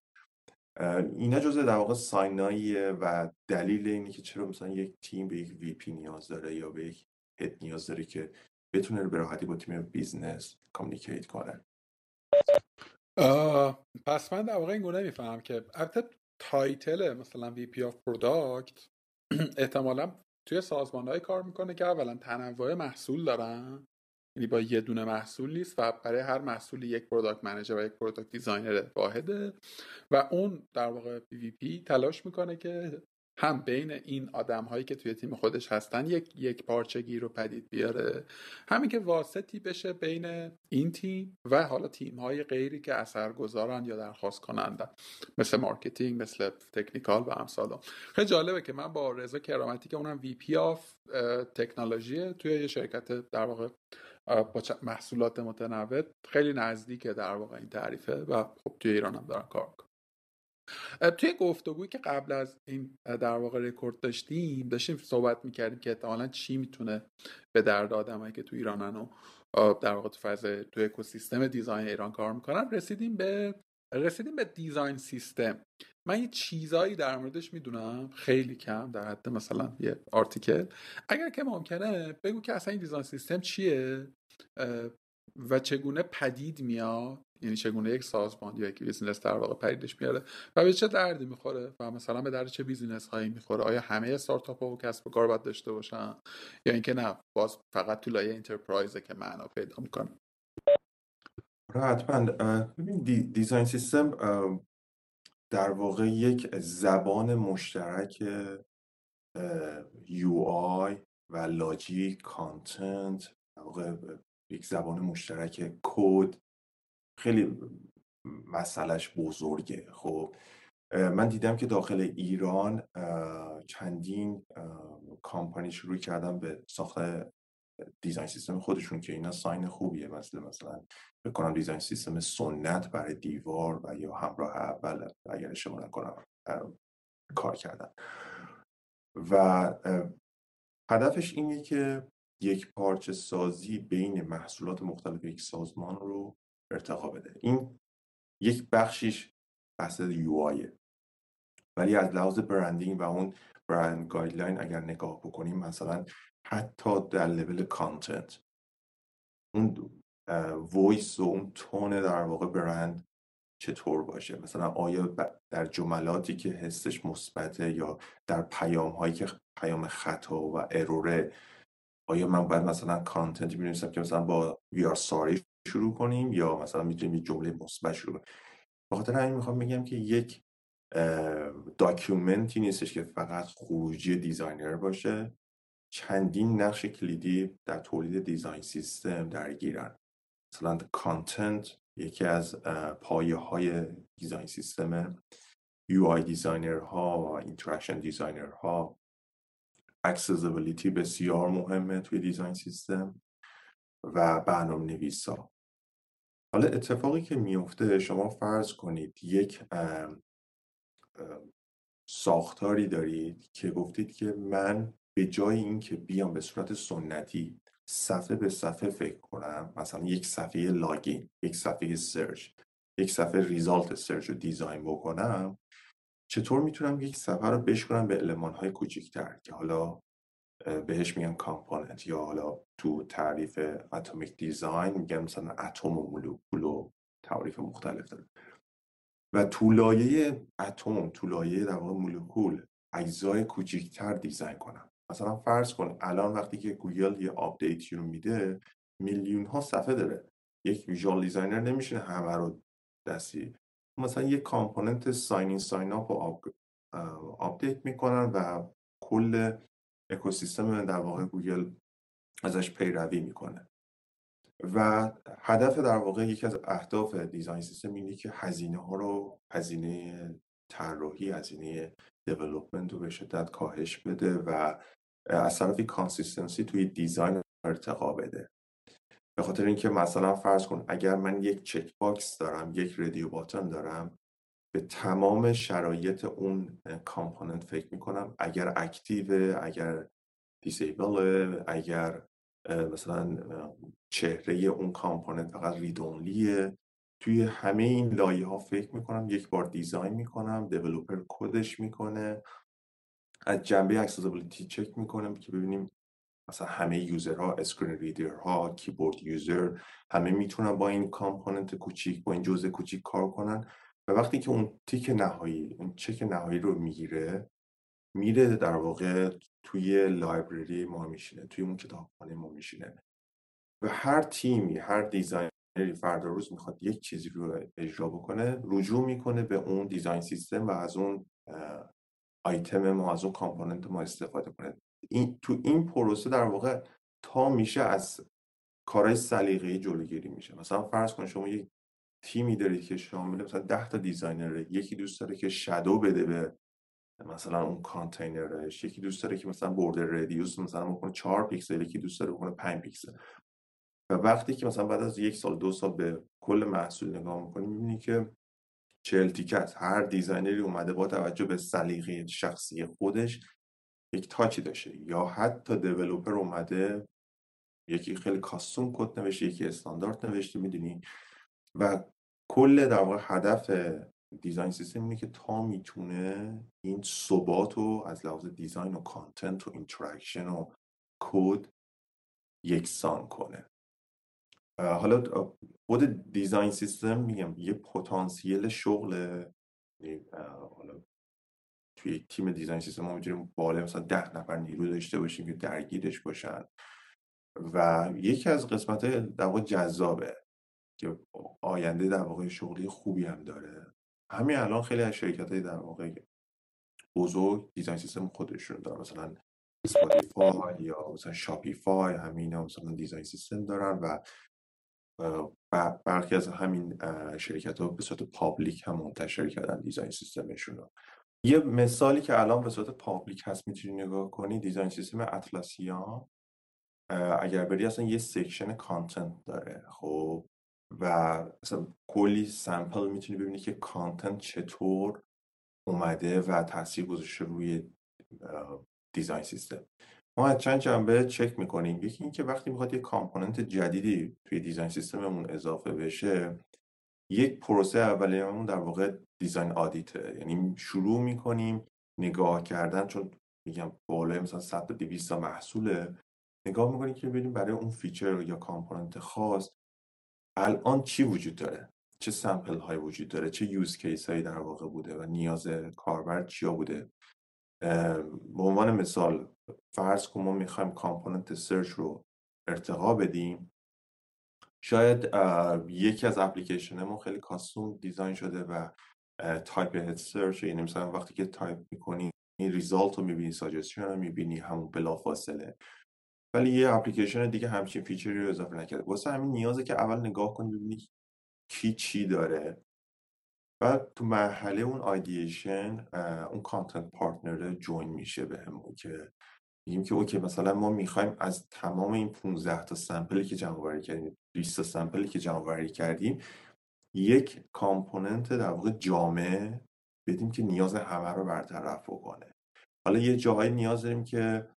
اینا جزء در واقع signهاییه و دلیل اینه که چرا مثلا یک تیم به یک VP نیاز داره یا به یک head نیاز داره که بتونه به راحتی با تیم business communicate کنه. پس من در واقع این گونه می‌فهمم که البته title مثلا VP of product احتمالا توی سازمان های کار می‌کنه که اولا تنوع محصول دارن. یعنی با یه دونه محصول نیست و برای هر محصولی یک product manager و یک product designer واحده و اون در واقع VP تلاش می‌کنه که هم بین این آدم هایی که توی تیم خودش هستن یک یک پارچگی رو پدید بیاره. همین که واسطی بشه بین این تیم و حالا تیم های غیری که اثر گذارن یا درخواست کنندن مثل marketing مثل technical و امثال. خیلی جالبه که من با رضا کرامتی که اونم VP of technology توی یه شرکت در واقع با محصولات متنوع خیلی نزدیکه در واقع این تعریفه و خب توی ایران هم دارن کار توی گفتگویی که قبل از این در واقع رکورد داشتیم داشتیم صحبت می‌کردیم که احتمالا چی می‌تونه به درد آدمایی که تو ایرانن و در واقع تو فاز تو اکوسیستم design ایران کار می‌کنن رسیدیم به رسیدیم به design system. من یه چیزایی در موردش می‌دونم خیلی کم در حد مثلا یه article. اگر که ممکنه بگو که اصلا این design system چیه؟ و چگونه پدید میاد؟ یعنی چگونه یک سازمان یا یک business در واقع پدیدش میاره؟ و به چه دردی می‌خوره؟ و مثلا به درد چه business هایی می‌خوره؟ آیا همه استارتاپ و کسب و کار باید داشته باشن؟ یا اینکه نه باز فقط تو لایه enterprise ه که معنا پیدا می‌کنه. آره، حتما. ببین design system در واقع یک زبان مشترک UI و logic content واقع یک زبان مشترک کد. خیلی مسئلهش بزرگه. خب من دیدم که داخل ایران چندین کامپانی شروع کردن به ساخت دیزاین سیستم خودشون که اینا ساین خوبیه مثل مثلا بکنم دیزاین سیستم سنت برای دیوار و یا همراه اول اگر اشتباه نکنم کار کردن. و هدفش اینه که یک پارچه سازی بین محصولات مختلف یک سازمان رو ارتقا بده. این یک بخشیش بحث UI ولی از لحاظ branding و اون brand guideline اگر نگاه بکنیم مثلا حتی در level content. اون voice و اون tone در واقع برند چطور باشه؟ مثلا آیا در جملاتی که حسش مثبته یا در پیام هایی که پیام خطا و error ه آیا من باید مثلا content بنویسم که مثلا با we are sorry شروع کنیم یا مثلا می‌تونیم یه جمله مثبت شروع کنیم؟ به خاطر همین می‌خوام بگم که یک document ی نیستش که فقط خروجی designer باشه. چندین نقش کلیدی در تولید design system درگیرن. مثلا content یکی از پایه های design system UI designer ها و interaction designer ها accessibility بسیار مهمه توی design system و برنامه نویسا حالا اتفاقی که میفته شما فرض کنید یک ساختاری دارید که گفتید که من به جای اینکه بیام به صورت سنتی صفحه به صفحه فکر کنم مثلا یک صفحه login یک صفحه search یک صفحه result search رو design بکنم چطور می‌تونم یک صفحه رو بشکنم به element های کوچکتر که حالا بهش میگن component یا حالا تو تعریف atomic design میگن مثلا اتم و مولکول و تعریف مختلف داره. و تو لایه اتم تو لایه در واقع مولکول اجزای کوچکتر design کنم. مثلا فرض کن الان وقتی که گوگل یه update ی رو میده میلیون ها صفحه داره. یک visual designer نمیشه همه رو دستی. مثلا یک component sign این sign up رو update می‌کنن و کل اکوسیستم در واقع گوگل ازش پیروی می‌کنه. و هدف در واقع یکی از اهداف design system اینه که هزینه ها رو هزینه طراحی هزینه development رو به شدت کاهش بده و از طرفی consistency توی design ارتقا بده. به خاطر اینکه مثلا فرض کن اگر من یک checkbox دارم یک radio button دارم به تمام شرایط اون component فکر می‌کنم اگر active اگر disable اگر مثلا چهره اون component فقط read-only ه توی همه این لایه ها فکر می‌کنم یک بار design می‌کنم developer کدش می‌کنه از جنبه accessibility چک می‌کنم که ببینیم مثلا همه user ها screen reader ها keyboard user همه می‌تونن با این component کوچیک با این جزء کوچیک کار کنن و وقتی که اون تیک نهایی اون چک نهایی رو می‌گیره میره در واقع توی library ما میشینه توی اون کتابخانه ما میشینه و هر تیمی هر designer ی فردا روز می‌خواد یک چیزی رو اجرا بکنه رجوع می‌کنه به اون design system و از اون آیتم ما از اون component ما استفاده کنه این تو این پروسه در واقع تا میشه از کارهای سلیقه‌ای جلوگیری میشه. مثلا فرض کن شما یک تیمی دارید که شامل مثلا 10 تا designer ه یکی دوست داره که shadow بده به مثلا اون کانتینرش یکی دوست داره که مثلا border radius مثلا بکنه 4 پیکسل یکی دوست داره بکنه 5 پیکسل. و وقتی که مثلا بعد از یک سال دو سال به کل محصول نگاه می‌کنی می‌بینی که چهل تیکت. هر designer ی اومده با توجه به سلیقه شخصی خودش یک touch ی داشته. یا حتی developer اومده یکی خیلی custom code نوشته یکی استاندارد نوشته می‌دونی؟ و کل در واقع هدف design system اینه که تا می‌تونه این ثبات رو از لحاظ design و content و interaction و کد یکسان کنه. حالا خود دیزاین سیستم میگم یه پتانسیل شغل یعنی، حالا توی تیم دیزاین سیستم ما می‌تونیم بالا مثلا ده نفر نیرو داشته باشیم که درگیرش باشن. و یکی از قسمت در واقع جذابه که آینده در واقع شغلی خوبی هم داره. همین الان خیلی از شرکت های در واقع بزرگ دیزاین سیستم خودشون دارن. مثلا سپاتیفای یا مثلا شاپیفای همین مثلا design system دارن و برخی از همین شرکت ها به صورت public هم منتشر کردن design system شون رو. یه مثالی که الان به صورت public هست می‌تونی نگاه کنی design system اطلسیان اگر بری اصلا یه section content داره خب و اصلا کلی sample می‌تونی ببینی که content چطور اومده و تاثیر گذاشته روی design system. ما از چند جنبه چک می‌کنیم. یکی اینکه وقتی می‌خواد یه component جدیدی توی design system مون اضافه بشه یک پروسه اولیه‌مون در واقع design audit ه. یعنی شروع می‌کنیم نگاه کردن چون میگم بالای مثلا 100 تا 200 تا محصوله. نگاه می‌کنیم که ببینیم برای اون feature یا component خاص الان چی وجود داره؟ چه sample های وجود داره؟ چه use case هایی در واقع بوده و نیاز کاربر چیا بوده؟ به عنوان مثال فرض کن ما می‌خوایم component search رو ارتقا بدیم. شاید یکی از اپلیکیشن ما خیلی custom design شده و type ahead search یعنی مثلا وقتی که تایپ می‌کنی این result رو می‌بینی suggestion رو می‌بینی همون بلا فاصله ولی یه اپلیکیشن دیگه همچین feature ی رو اضافه نکرده. واسه همین نیازه که اول نگاه کنی ببینی کی چی داره. بعد تو مرحله اون ideation اون content partner join میشه بهمون که میگیم که okay مثلا ما می‌خوایم از تمام این 15 تا sample ی که جمع کردیم 20 تا sample ی که جمع کردیم یک component در واقع جامع بدیم که نیاز همه رو برطرف بکنه. حالا یه جاهایی نیاز داریم که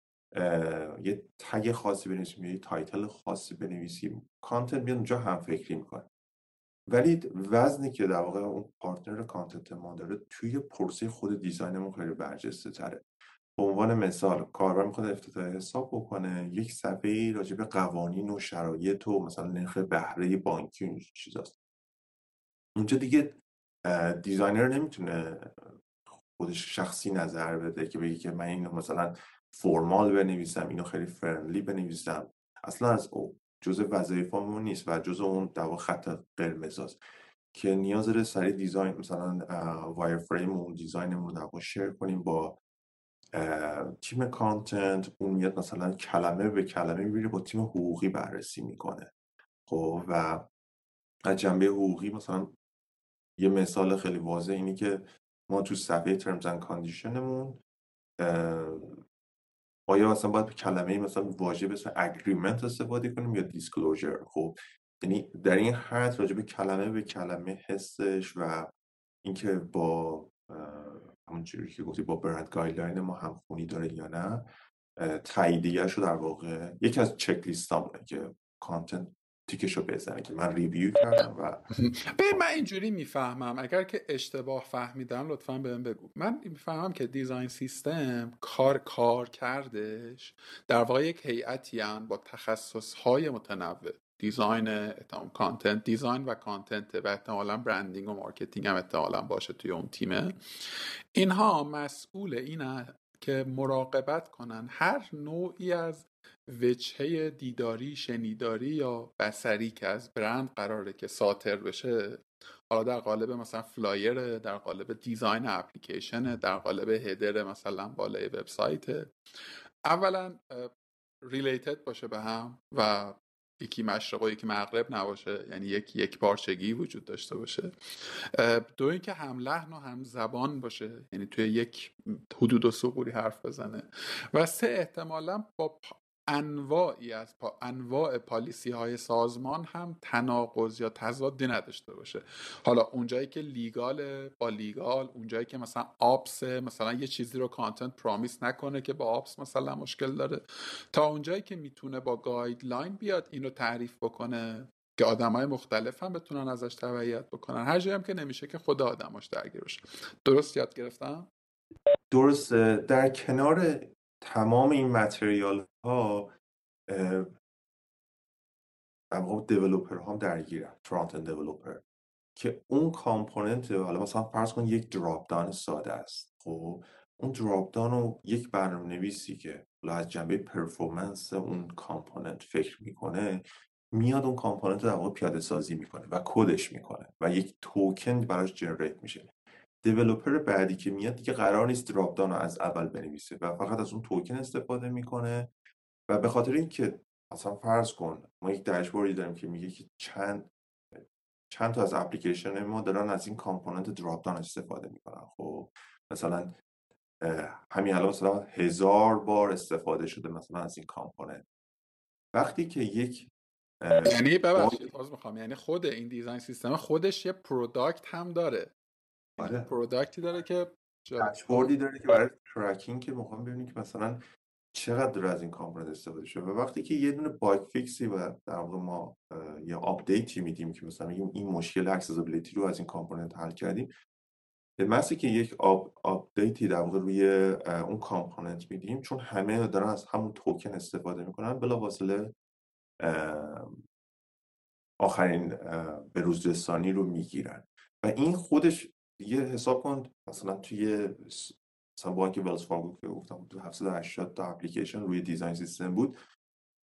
یه tag خاصی بنویسیم یه title خاصی بنویسیم. content میاد اونجا هم فکری می‌کنه. ولی وزنی که در واقع اون partner content ما داره توی process خود design مون خیلی برجسته تره به عنوان مثال کاربر می‌خواد افتتاح حساب بکنه یک صفحه راجع به قوانین و شرایط و مثلا نرخ بهره بانکی و چیزاست. اونجا دیگه designer نمی‌تونه خودش شخصی نظر بده که بگه که من اینو مثلا formal بنویسم اینو خیلی friendly بنویسم. اصلا از جزء وظایفمون نیست و جزء اون در خط قرمز است که نیاز داره سریع design مثلا wireframe اون design مون رو share کنیم با تیم content اون میاد مثلا کلمه به کلمه می‌بینه با تیم حقوقی بررسی می‌کنه. خب و از جنبه حقوقی مثلا یه مثال خیلی واضح اینی که ما تو صفحه terms and condition مون آیا مثلا باید کلمه مثلا واژه مثل agreement استفاده کنیم یا disclosure خب یعنی در این حد راجع به کلمه به کلمه حسش و اینکه با همون چیزی که گفتی با brand guideline ما همخونی داره یا نه تاییدیه رو در واقع یکی از چک لیست که content تیکشو بزنه که من review کردم و (laughs) به من اینجوری می‌فهمم. اگر که اشتباه فهمیدم لطفا بهم بگو. من می‌فهمم که design system کار کار کردش در واقع یک هیئتی با تخصص های متنوع. design content design و content و احتمالا branding و marketing هم احتمالا باشه توی اون تیمه. اینها مسئول اینه که مراقبت کنن هر نوعی از وجهه دیداری شنیداری یا بصری که از برند قراره که صادر بشه حالا در قالب مثلا flyer در قالب design application در قالب header مثلا بالای وبسایت اولا ریلیتد باشه به هم و یکی مشرق و یکی مغرب نباشه. یعنی یک یک پارچگی وجود داشته باشه. دو اینکه هم لحن و هم زبان باشه. یعنی توی یک حدود و سقوری حرف بزنه. و سه احتمالا با انواعی از پا... انواع پالیسی های سازمان هم تناقض یا تضادی نداشته باشه. حالا اونجایی که لیگال با لیگال اونجایی که مثلا آپس مثلا یه چیزی رو کانتنت پرامیس نکنه که با آپس مثلا مشکل داره. تا اونجایی که می‌تونه با guideline بیاد اینو تعریف بکنه که آدم های مختلف هم بتونن ازش تبعیت بکنن. هر جایی هم که نمیشه که خود آدماش درگیر بشه درست یاد گرفتم؟ درست در کنار تمام این material ها در واقع developer هم درگیرن front end developer که اون component حالا مثلا فرض کن یک dropdown ساده است خب؟ اون dropdown رو یک برنامه نویسی که از جنبه performance اون component فکر می‌کنه میاد اون component رو در واقع پیاده سازی می‌کنه و کدش می‌کنه و یک توکن براش generate میشه. developer بعدی که میاد دیگه قرار نیست drop رو از اول بنویسه و فقط از اون توکن استفاده می‌کنه و به خاطر اینکه اصلا فرض کن ما یک داشبوردی داریم که میگه که چند چند تا از اپلیکیشن ما دارن از این component dropdown استفاده می‌کنن. خب مثلا همین الان مثلا هزار بار استفاده شده مثلا از این component. وقتی که یک یعنی ببخشید می‌خوام یعنی خود این design system خودش یه product هم داره. آره. product ی داره که داشبوردی داره که برای tracking که می‌خوام ببینیم که مثلا چقدر داره از این component استفاده شده و وقتی که یه دونه bug fix ی و در واقع ما یه update ی میدیم که مثلا میگیم این مشکل accessibility رو از این component حل کردیم به محضی که یک update ی در واقع روی اون component میدیم چون همه دارن از همون توکن استفاده می‌کنن بلافاصله آخرین به‌روزرسانی رو می‌گیرن و این خودش دیگه حساب کن. مثلا توی مثلا بانک Wells Fargo که گفتم تو 780 تا اپلیکیشن روی design system بود.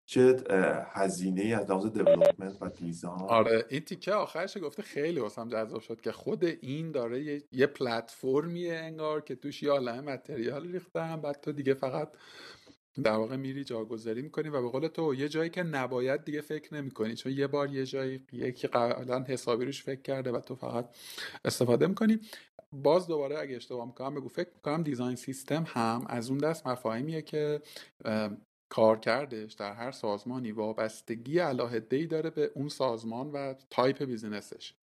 چه هزینه ای از لحاظ development و design آره این تیکه آخرش گفته خیلی واسم جذاب شد که خود این داره یه, یه پلتفرمیه انگار که توش یه عالمه متریال ریختم بعد تو دیگه فقط در واقع میری جاگذاری می‌کنی و به قول تو یه جایی که نباید دیگه فکر نمی‌کنی. چون یه بار یه جایی یکی قبلا حسابی روش فکر کرده و تو فقط استفاده می‌کنی. باز دوباره اگه اشتباه می‌کنم بگو. فکر می‌کنم دیزاین سیستم هم از اون دست مفاهیمیه که کار کردش در هر سازمانی وابستگی علی‌حده ای داره به اون سازمان و type business ش.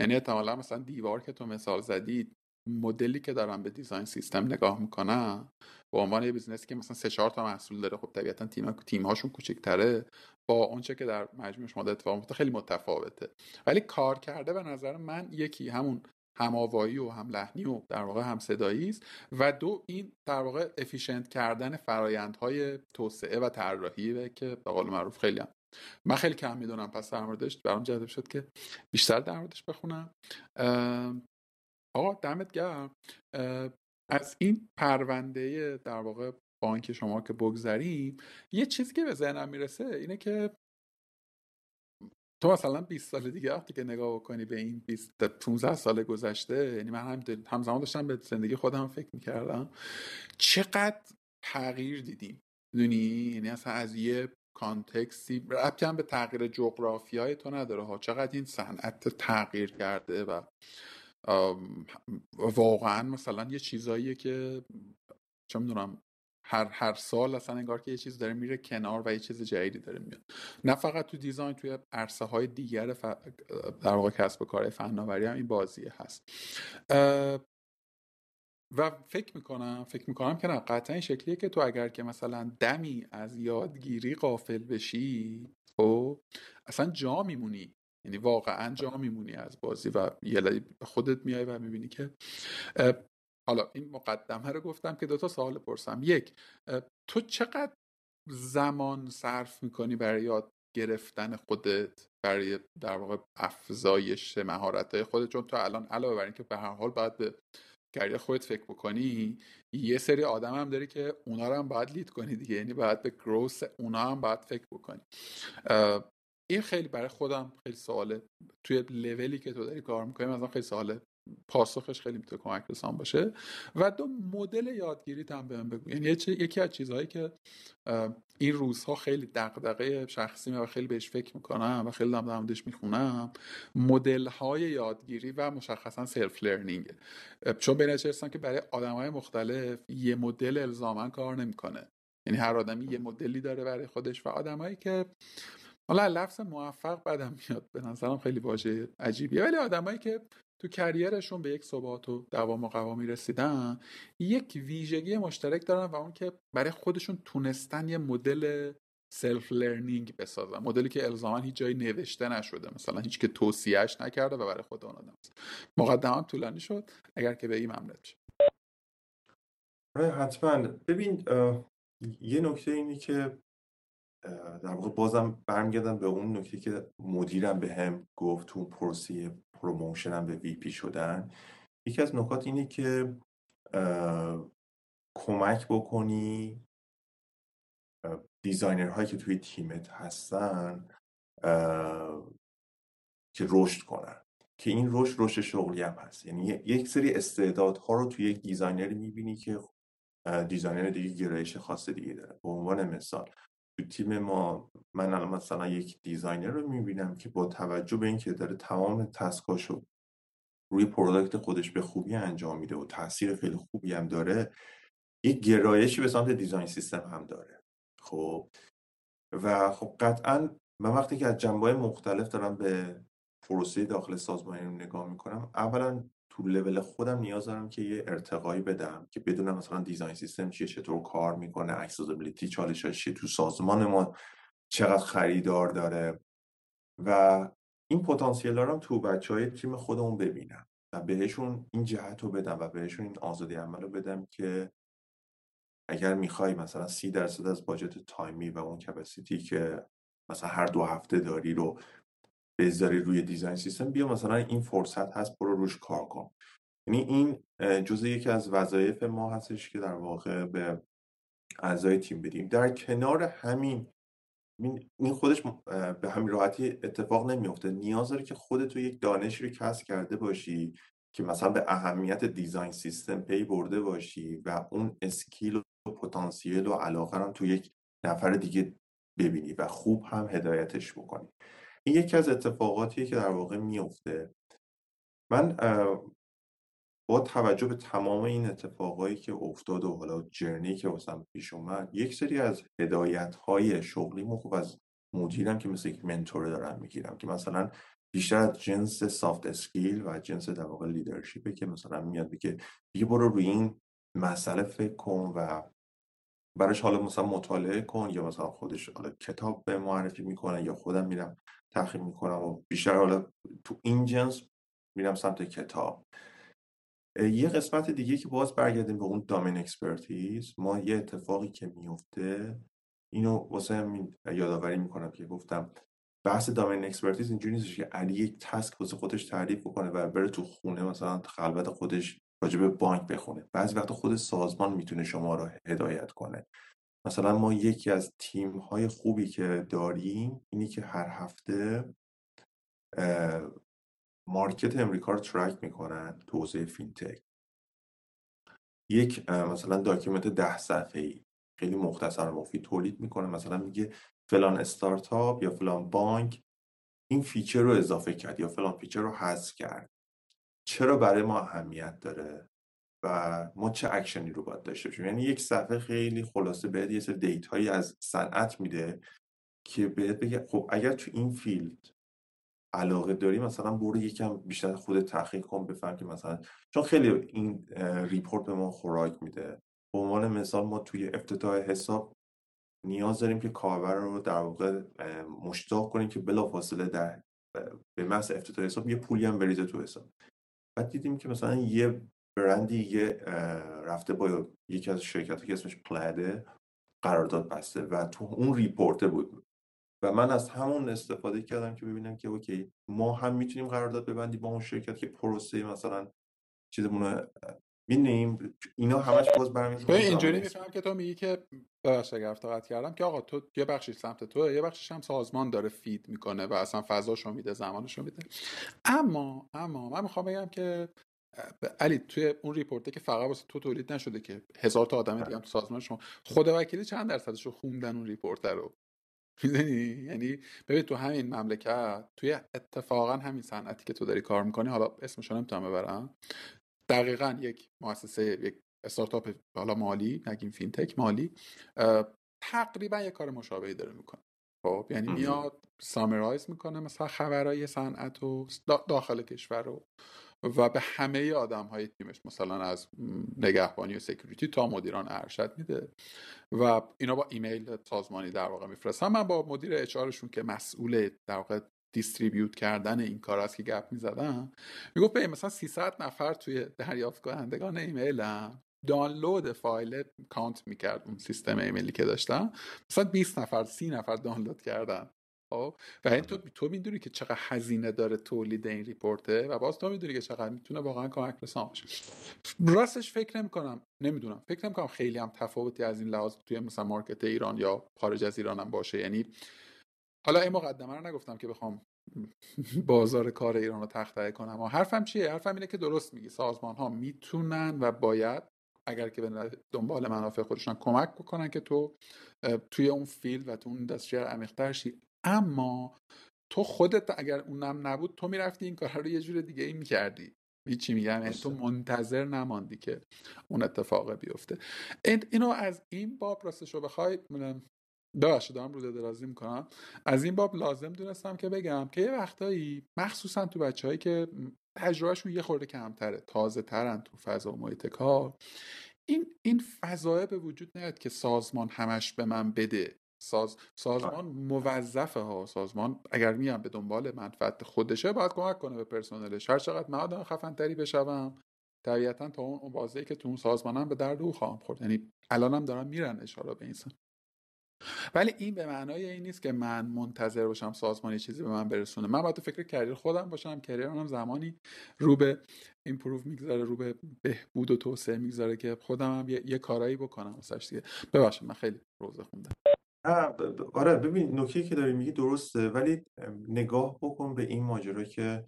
یعنی احتمالا مثلا دیوار که تو مثال زدید مدلی که دارن به design system نگاه می‌کنن به عنوان یه business ی که مثلا سه چهار تا محصول داره خب طبیعتا تیم تیم هاشون کوچکتره با اونچه که در مجموع شما اتفاق میفته خیلی متفاوته ولی کارکرده به نظر من یکی همون هم‌آوایی و هم لحنی و در واقع هم صدایی است و دو این در واقع افیشنت کردن فرایندهای توسعه و طراحی که به قول معروف خیلی هم. من خیلی کم می‌دونم پس در موردش برام جذب شد که بیشتر در موردش بخونم آقا دمت گرم از این پرونده در واقع بانک شما که بگذریم یه چیزی که به ذهنم می‌رسه اینه که تو مثلا 20 سال دیگه وقتی که نگاه بکنی به این 20 15 سال گذشته یعنی من هم همزمان داشتم به زندگی خودم فکر می‌کردم چقدر تغییر دیدیم. دونی یعنی اصلا از یه کانتکسی ربطی هم به تغییر جغرافیای تو نداره ها. چقدر این صنعت تغییر کرده و واقعا مثلا یه چیزاییه که چه می‌دونم هر هر سال اصلا انگار که یه چیز داره میره کنار و یه چیز جدیدی داره میاد. نه فقط تو دیزاین توی عرصه های دیگر ف... در واقع کسب و کار فناوری هم این بازیه هست. و فکر می‌کنم فکر می‌کنم که نه قطعا این شکلیه که تو اگر که مثلا دمی از یادگیری قافل بشی خب اصلا جا میمونی. یعنی واقعا جا میمونی از بازی و یه خودت میای و می‌بینی که حالا این مقدمه رو گفتم که دو تا سوال پرسم. یک تو چقدر زمان صرف می‌کنی برای یاد گرفتن خودت برای در واقع افزایش مهارت خودت؟ چون تو الان علاوه بر اینکه به هر حال باید به کریر خودت فکر بکنی یه سری آدم هم داری که اونا رو هم باید لید کنی دیگه. یعنی باید به گروس اونا هم باید فکر بکنی. این خیلی برای خودم خیلی سواله. توی لولی که تو داری کار می‌کنی مثلا خیلی سواله. پاسخش خیلی می‌تونه کمک رسان باشه. و دو مدل یادگیری هم بهم بگو. یعنی یکی از چیزهایی که این روزها خیلی دغدغه شخصی و خیلی بهش فکر می‌کنم و خیلی دارم در می‌خونم مدل های یادگیری و مشخصا self learning چون به نتیجه‌ای که برای آدم های مختلف یه مدل الزاما کار نمی‌کنه. یعنی هر آدمی یه مدلی داره برای خودش و آدمایی که حالا لفظ موفق بدم میاد. به نظرم خیلی واژه عجیبیه. ولی آدمایی که تو career شون به یک ثبات و دوام و قوامی رسیدن یک ویژگی مشترک دارن و اون که برای خودشون تونستن یه مدل self learning بسازن. مدلی که الزاما هیچ جایی نوشته نشده. مثلا هیچ که توصیهش نکرده و برای خود اون آدم مقدمه طولانی شد. اگر که به این مملت آره، حتما. ببین یه نکته اینی که در واقع بازم برمیگردم به اون نکته که مدیرم بهم گفت تو پروسه‌ی promotion م به VP شدن. یکی از نکات اینه که کمک بکنی designer هایی که توی تیمت هستن که رشد کنن. که این رشد رشد شغلی هم هست. یعنی یک سری استعدادها رو توی یک designer ی می‌بینی که designer دیگه گرایش خاص دیگه داره. به عنوان مثال تو تیم ما من الان مثلا یک designer رو می‌بینم که با توجه به اینکه داره تمام task اشو روی product خودش به خوبی انجام میده و تاثیر خیلی خوبی هم داره یک گرایشی به سمت design system هم داره. خب؟ و خب قطعا من وقتی که از جنبه مختلف دارم به پروسه داخل سازمانی نگاه می‌کنم اولا تو لول خودم نیاز دارم که یه ارتقایی بدم که بدونم مثلا design system چیه چطور کار می‌کنه accessibility چالشاش چیه تو سازمان ما چقدر خریدار داره. و این پتانسیل دارم تو بچه های تیم خودمون ببینم و بهشون این جهت رو بدم و بهشون این آزادی عمل رو بدم که اگر می‌خوای مثلا سی درصد از باجت تایمی و اون کپاسیتی که مثلا هر دو هفته داری رو بذاری روی دیزاین سیستم بیا مثلا این فرصت هست برو روش کار کن. یعنی این جزء یکی از وظایف ما هستش که در واقع به اعضای تیم بدیم. در کنار همین این خودش به همین راحتی اتفاق نمیفته نیاز داره که خودت تو یک دانشی رو کسب کرده باشی که مثلا به اهمیت design system پی برده باشی و اون skill و پتانسیل و علاقه رو تو یک نفر دیگه ببینی و خوب هم هدایتش بکنی. این یکی از اتفاقاتیه که در واقع میفته من با توجه به تمام این اتفاقایی که افتاد و حالا journey که واسم پیش اومد یک سری از هدایت های شغلی خوب از مدیرم که مثل یک mentor ه دارم می‌گیرم که مثلا بیشتر از جنس soft skill و جنس در واقع leadership ه که مثلا میاد بگه بیا برو روی این مسئله فکر کن و براش حالا مثلا مطالعه کن یا مثلا خودش حالا کتاب بهم معرفی می‌کنه یا خودم میرم تحقیق می‌کنم و بیشتر حالا تو این جنس میرم سمت کتاب. یه قسمت دیگه که باز برگردیم به اون domain expertise ما یه اتفاقی که میفته اینو واسه همین یادآوری می‌کنم که گفتم بحث domain expertise اینجوری نیستش که علی یک task واسه خودش تعریف بکنه و بره تو خونه مثلا خلوت خودش راجع به بانک بخونه. بعضی وقت خود سازمان می‌تونه شما رو هدایت کنه. مثلا ما یکی از تیم های خوبی که داریم اینی که هر هفته market امریکا رو track می‌کنن تو حوزه fintech. یک مثلا document ده صفحه ای خیلی مختصر و مفید تولید می‌کنه. مثلا میگه فلان استارتاپ یا فلان بانک این feature رو اضافه کرد یا فلان feature رو حذف کرد. چرا برای ما اهمیت داره و ما چه اکشنی رو باید داشته باشیم؟ یعنی یک صفحه خیلی خلاصه بهت یه سری data یی از صنعت میده که بهت بگه خب اگر تو این field علاقه داری مثلا برو یکم بیشتر خود تحقیق کن بفهم که مثلا چون خیلی این report به ما خوراک میده. به عنوان مثال ما توی افتتاح حساب نیاز داریم که کاربر رو در واقع مشتاق کنیم که بلافاصله در به محض افتتاح حساب یه پولی هم بریزه تو حساب. بعد دیدیم که مثلا یه برندی یه رفته با یکی از شرکت که اسمش Plaid ه قرارداد بسته و تو اون report ه بود. و من از همون استفاده کردم که ببینم که okay ما هم می‌تونیم قرارداد ببندیم با اون شرکت که پروسه مثلا چیزمون می‌دونیم اینا همش باز برمیگرده. اینجوری می‌فهمم که تو میگی که ببخشید اگر قطع کردم که آقا تو یه بخشی سمت تو یه بخشش هم سازمان داره feed می‌کنه و اصلا فضاشو میده زمانشو میده. اما اما من می‌خوام بگم که علی توی اون report ه که فقط واسه تو تولید نشده که هزار تا آدم دیگه هم تو سازمان شما خود وکیلی چند درصدش رو خوندن اون report رو؟ می‌دونی؟ یعنی ببین تو همین مملکت توی اتفاقا همین صنعتی که تو داری کار می‌کنی حالا اسمشو نمی‌تونم ببرم. دقیقا یک مؤسسه یک استارتاپ حالا مالی نگیم fintech مالی تقریبا یک کار مشابهی داره می‌کنه. خب یعنی میاد summarize می‌کنه مثلا خبرهای صنعت و داخل کشور رو و به همه آدم های تیمش مثلا از نگهبانی و security تا مدیران ارشد میده و اینا با ایمیل سازمانی در واقع میفرستن. من با مدیر اچارشون که مسئول در واقع distribute کردن این کار است که گپ می‌زدم. می‌گفت به مثلا 300 نفر توی دریافت کنندگان ایمیلم. دانلود فایل count می‌کرد اون سیستم ایمیلی که داشتم. مثلا 20 نفر 30 نفر دانلود کردن. خب؟ و این تو تو می‌دونی که چقدر هزینه داره تولید این report ه و باز تو می‌دونی که چقدر می‌تونه واقعا کمک رسان باشه. راستش فکر نمی کنم نمی‌دونم. فکر نمی کنم خیلی هم تفاوتی از این لحاظ توی مثلا market ایران یا خارج از ایران هم باشه. یعنی حالا این مقدمه رو نگفتم که بخوام (laughs) بازار کار ایران رو تخته کنم. و حرفم چیه؟ حرفم اینه که درست میگی. سازمان ها می‌تونن و باید اگر که به دنبال منافع خودشون کمک بکنن که تو توی اون فیلد و تو اون دستشی عمیق‌تر شی. اما تو خودت اگر اونم نبود تو می‌رفتی این کار رو یه جور دیگه ای می‌کردی. چی میگم؟ یعنی تو منتظر نماندی که اون اتفاق بیفته. اینو از این باب راستش رو بخوای ببخشید دارم رو درازی می‌کنم. از این باب لازم دونستم که بگم که یه وقتایی مخصوصا تو بچههایی که تجربهشون یه خورده کمتره تازه ترن تو فضا و محیط کار این این فضایه به وجود نیاد که سازمان همش به من بده. ساز سازمان موظفه ها. سازمان اگر میام به دنبال منفعت خودشه باید کمک کنه به پرسنلش. هر چقدر من آدم خفن تری بشوم طبیعتا تا اون بازی که تو اون سازمانم به درد او خواهم خورد. یعنی الانم دارم میرن اشاره به این سن. ولی این به معنای این نیست که من منتظر باشم سازمانی چیزی به من برسونه. من باید فکر کریر خودم باشم کریرم زمانی رو به ایمپروو می‌گذاره رو به بهبود و توسعه می‌گذاره که خودم هم یه, یه کارایی بکنم واسش دیگه. ببخشید من خیلی روزه خوندم. آره ببین نکته که داری میگی درسته ولی نگاه بکن به این ماجرا که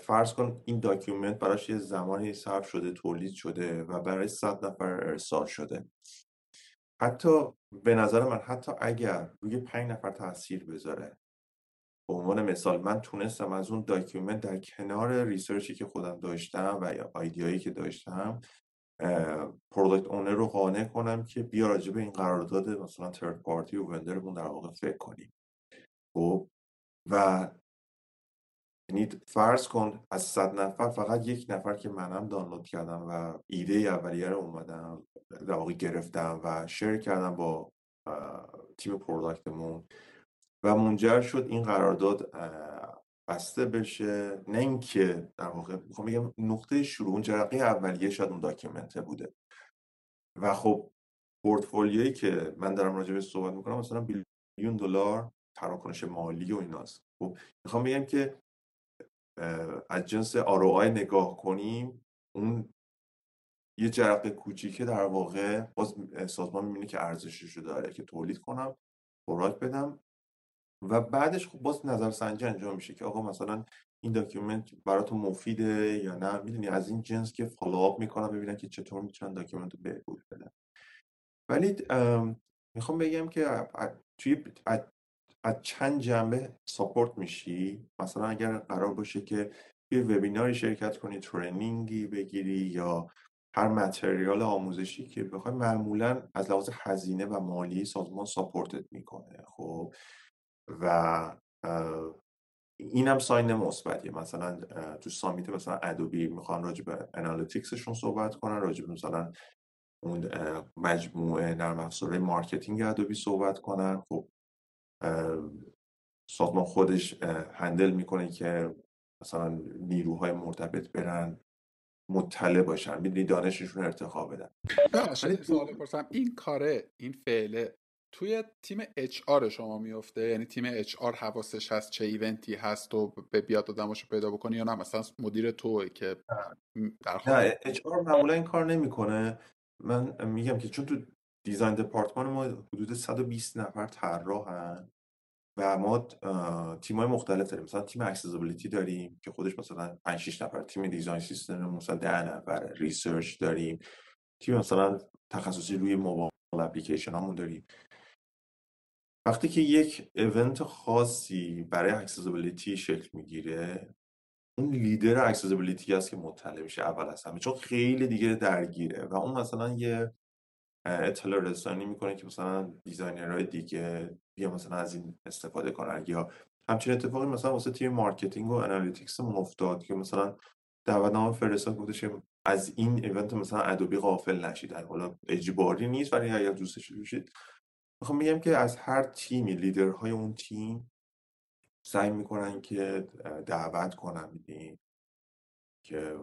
فرض کن این document براش یه زمانی صرف شده تولید شده و برای صد نفر ارسال شده. حتی به نظر من حتی اگر روی پنج نفر تاثیر بذاره. به عنوان مثال من تونستم از اون document در کنار research ی که خودم داشتم و یا idea یی که داشتم product owner رو قانع کنم که بیا راجع به این قرارداد مثلا third party و vendor مون در واقع فکر کنیم. خب؟ و یعنی فرض کن از صد نفر فقط یک نفر که منم دانلود کردم و ایده اولیه رو اومدم در واقع گرفتم و شیر کردم با تیم پروداکتمون و منجر شد این قرارداد بسته بشه. نه اینکه در واقع می‌خوام بگم نقطه شروع اون جرقه اولیه شاید اون داکیومنته بوده. و خب پورتفولیویی که من دارم راجع صحبت می‌کنم مثلا billion دلار تراکنش مالی و ایناست. خب می‌خوام بگم که از جنس ROI نگاه کنیم اون یه جرقه کوچیکه در واقع باز سازمان می‌بینه که ارزشش رو داره که تولید کنم خوراک بدم و بعدش خب باز نظر سنجی انجام میشه که آقا مثلا این document براتون مفیده یا نه؟ می‌دونی از این جنس که follow-up می‌کنم ببینن که چطور می‌تونن document رو بهبود بدن. ولی می‌خوام بگم که توی از چند جنبه support میشی؟ مثلا اگر قرار باشه که یه webinar ی شرکت کنی training ی بگیری یا هر material آموزشی که بخوای معمولا از لحاظ هزینه و مالی سازمان support ت می‌کنه خب؟ و اینم sign مثبتیه. مثلا تو summit مثلا Adobe می‌خوان راجع به analytics شون صحبت کنن راجع به مثلا اون مجموعه نرم افزارهای marketing Adobe صحبت کنن. خب سازمان خودش handle می‌کنه که مثلا نیروهای مرتبط برن مطلع باشن می‌دونی دانششون ارتقا بدن. سوال بپرسم این کاره این فعله توی تیم HR شما میفته یعنی تیم HR حواسش هست چه event ی هست و به بیاد آدماشو پیدا بکنی یا نه؟ مثلا مدیر توه که در نه HR معمولا این کار نمی‌کنه. من میگم که چون تو design department ما حدود 120 نفر طراحن و ما تیمای مختلف داریم. مثلا تیم accessibility داریم که خودش مثلا 5 6 نفر تیم design system مثلا 10 نفر research داریم. تیم مثلا تخصصی روی mobile application مون داریم. وقتی که یک event خاصی برای accessibility شکل می‌گیره اون leader accessibility است که مطلع میشه اول از همه. چون خیلی دیگه درگیره و اون مثلا یه اطلاع رسانی می‌کنه که مثلا designer های دیگه بیا مثلا از این استفاده کنن یا همچین اتفاقی مثلا واسه تیم marketing و analytics افتاد که مثلا دعوتنامه فرستاد گفتش از این event مثلا Adobe غافل نشید حالا اجباری نیست ولی اگر دوستش داشتید می‌خوام میگم که از هر تیمی لیدرهای اون تیم سعی می‌کنن که دعوت کنن میدین که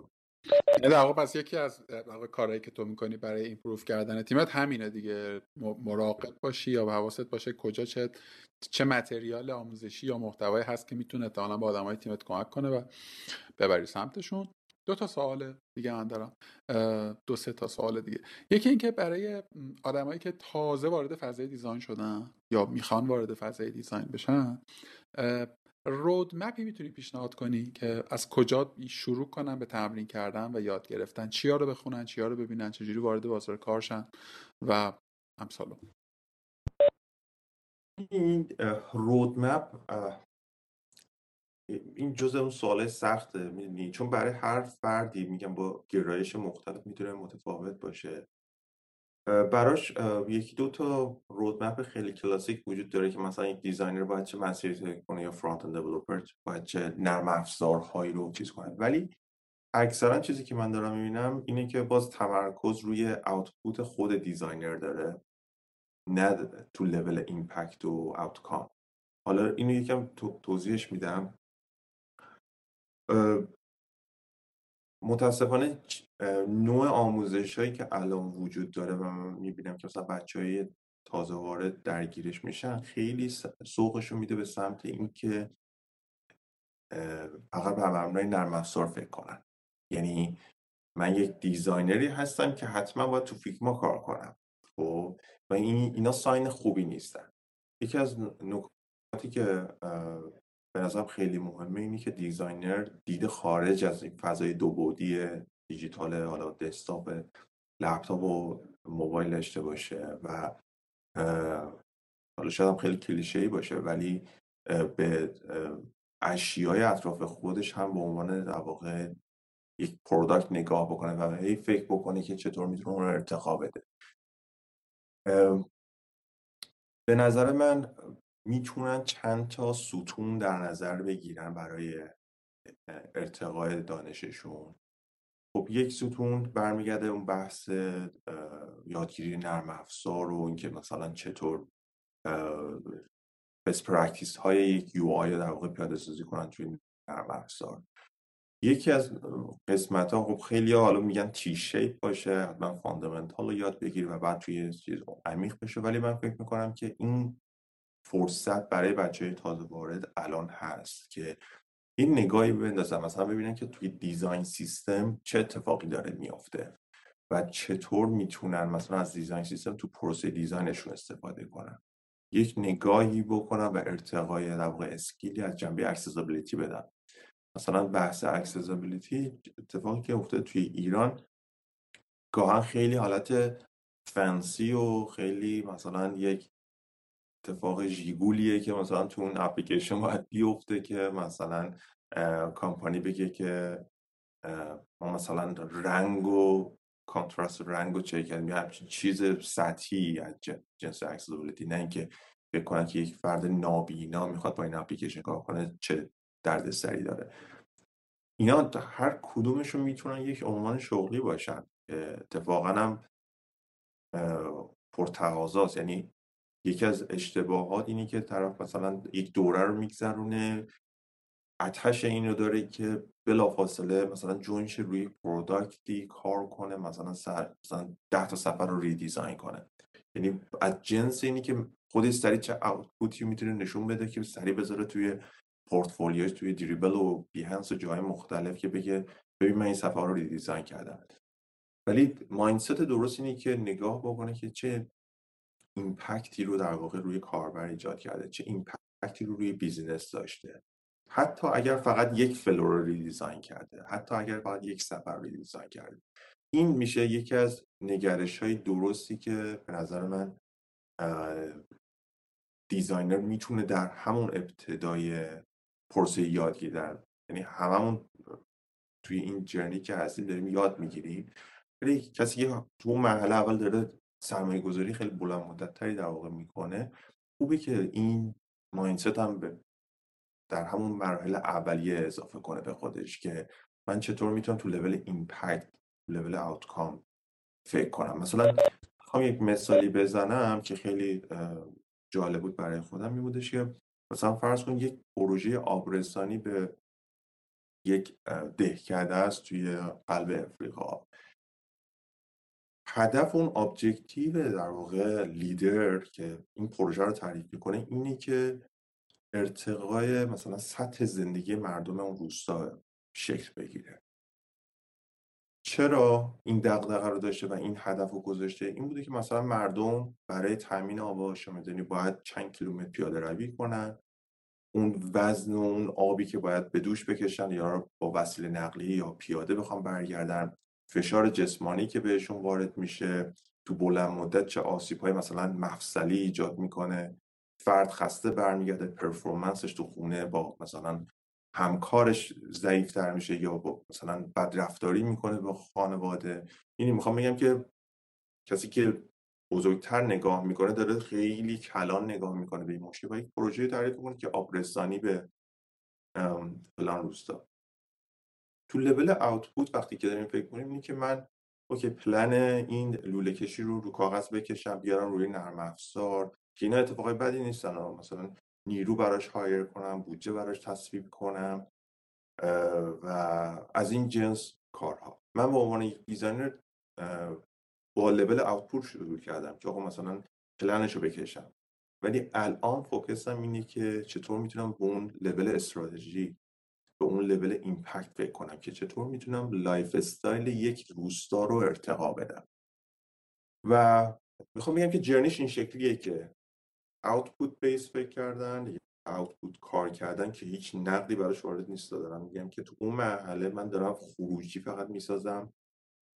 در واقع پس یکی از کارهایی که تو می‌کنی برای ایمپروف کردن تیمت همینه دیگه. مراقب باشی یا حواست باشه کجا چه چه متریال آموزشی یا محتوایی هست که می‌تونه احتمالا با آدمای تیمت کمک کنه و ببری سمتشون. دو تا سوال دیگه من دارم. دو سه تا سوال دیگه. یکی اینکه برای آدمایی که تازه وارد فضای دیزاین شدن یا می‌خوان وارد فضای دیزاین بشن roadmap ی می‌تونی پیشنهاد کنی که از کجا شروع کنن به تمرین کردن و یاد گرفتن؟ چیا رو بخونن چیا رو ببینن؟ چجوری وارد بازار کار شن و امثالو. این roadmap این جز اون سوال سخته می‌دونی؟ چون برای هر فردی میگم با گرایش مختلف می‌تونه متفاوت باشه. براش یکی دو تا roadmap خیلی کلاسیک وجود داره که مثلا یک designer باید چه مسیری طی کنه یا front-end developer باید چه نرم افزارهایی رو چیز کنه. ولی اکثرا چیزی که من دارم می‌بینم اینه که باز تمرکز روی output خود designer داره نه تو level impact و outcome حالا اینو یکم توضیحش میدم. متاسفانه نوع آموزش هایی که الان وجود داره و من می‌بینم که مثلا بچه های تازه وارد درگیرش میشن خیلی سوقشون میده به سمت اینکه فقط بر مبنای نرم افزار فکر کنن. یعنی من یک designer ی هستم که حتما باید تو Figma کار کنم. خب؟ و این اینا sign خوبی نیستن. یکی از نکاتی که به نظرم خیلی مهمه اینی که designer دیده خارج از این فضای دو بعدی دیجیتال حالا desktop لپتاپ و موبایل داشته باشه و حالا شاید هم خیلی کلیشه ای باشه ولی به اشیای اطراف خودش هم به عنوان در واقع یک پروداکت نگاه بکنه و هی فکر بکنه که چطور می‌تونه اون رو ارتقا بده. به نظر من می‌تونن چند تا ستون در نظر بگیرن برای ارتقای دانششون. خب یک ستون برمیگرده اون بحث یادگیری نرم افزار و اینکه مثلا چطور best practice های یک UI در واقع پیاده سازی کنن توی نرم افزار. یکی از قسمت ها خب خیلی حالا میگن T-shape باشه حتما fundamental رو یاد بگیری و بعد توی چیز عمیق بشه. ولی من فکر می‌کنم که این فرصت برای بچه های تازه وارد الان هست که این نگاهی بندازن مثلا ببینن که توی design system چه اتفاقی داره میافته و چطور می‌تونن مثلا از design system تو پروسه design شون استفاده کنن. یک نگاهی بکنن و ارتقای در واقع skill ی از جنبه accessibility بدن مثلا بحث accessibility اتفاقی که افتاده توی ایران گاهن خیلی حالت fancy و خیلی مثلا یک اتفاق ژیگولیه که مثلا تو اون اپلیکیشن باید بیفته که مثلا کامپانی بگه که ما مثلا رنگ و contrast رنگ و چک کردیم. همچین چیز سطحی از جنس accessibility. نه اینکه فکر کنن که یک فرد نابینا می‌خواد با این اپلیکیشن کار کنه چه دردسری داره. اینا هر کدومشون می‌تونن یک عنوان شغلی باشن. اتفاقا هم پرتقاضاست. یعنی یکی از اشتباهات اینی که طرف مثلا یک دوره رو میگذرونه اتش این داره که بلافاصله مثلا جوینش روی پروداکتی کار کنه مثلا سر مثلا ده تا سفر رو ریدیزاین کنه. یعنی از جنس اینی که خودش سریع چه اوتپوتی می‌تونه نشون بده که سریع بذاره توی پورتفولیوش توی دریبل و بیهنس و جای مختلف که بگه ببین من این صفحه رو ریدیزاین کردم. ولی مایندست درست اینه که نگاه بکنه که چه ایمپکتی رو در واقع روی کاربر ایجاد کرده چه ایمپکتی رو روی بیزینس داشته. حتی اگر فقط یک flow رو redesign کرده حتی اگر فقط یک صفحه رو redesign کرده. این میشه یکی از نگرش های درستی که به نظر من designer می‌تونه در همون ابتدای پروسه یادگیری در یعنی هممون توی این journey که هستیم داریم یاد می‌گیریم. ولی کسی که تو مرحله اول داره سرمایه گذاری خیلی بلند مدت تری در واقع می‌کنه. خوبه که این مایندست هم به در همون مراحل اولیه اضافه کنه به خودش که من چطور می‌تونم تو لول ایمپکت لول آوتکام فکر کنم. مثلا می‌خوام یک مثالی بزنم که خیلی جالب بود برای خودم می بودش که مثلا فرض کن یک پروژه آبرسانی به یک دهکده است توی قلب افریقا. هدف اون objective در واقع لیدر که این پروژه رو تعریف می‌کنه اینه که ارتقای مثلا سطح زندگی مردم اون روستا شکل بگیره. چرا این دغدغه رو داشته و این هدف رو گذاشته؟ این بوده که مثلا مردم برای تامین آب و می‌دونی باید چند کیلومتر پیاده روی کنن اون وزن و اون آبی که باید به دوش بکشن یا با وسیله نقلیه یا پیاده بخوام برگردن فشار جسمانی که بهشون وارد میشه تو بلند مدت چه آسیب های مثلا مفصلی ایجاد می‌کنه. فرد خسته برمیگرده پرفورمنسش تو خونه با مثلا همکارش ضعیفتر میشه یا با مثلا بدرفتاری می‌کنه با خانواده. اینی می‌خوام بگم که کسی که بزرگتر نگاه می‌کنه داره خیلی کلان نگاه می‌کنه به این مشکل و یک پروژه تعریف کنه که آبرسانی به فلان روستا. تو level output وقتی که داریم فکر کنیم اینه که من اوکی پلن این لوله کشی رو رو کاغذ بکشم بیارم روی نرم افزار که اینا اتفاقای بدی نیستن مثلا نیرو براش hire کنم بودجه براش تصویب کنم و از این جنس کارها. من به عنوان یک designer با level output شروع کردم که آقا مثلا پلنش رو بکشم. ولی الان focus م اینه که چطور می‌تونم به اون لول استراتژی به اون level impact فکر کنم که چطور می‌تونم lifestyle یک روستا رو ارتقا بدم. و می‌خوام بگم که journey ش این شکلیه که output base فکر کردن output کار کردن که هیچ نقدی براش وارد نیست. دارم میگم که تو اون مرحله من دارم خروجی فقط می‌سازم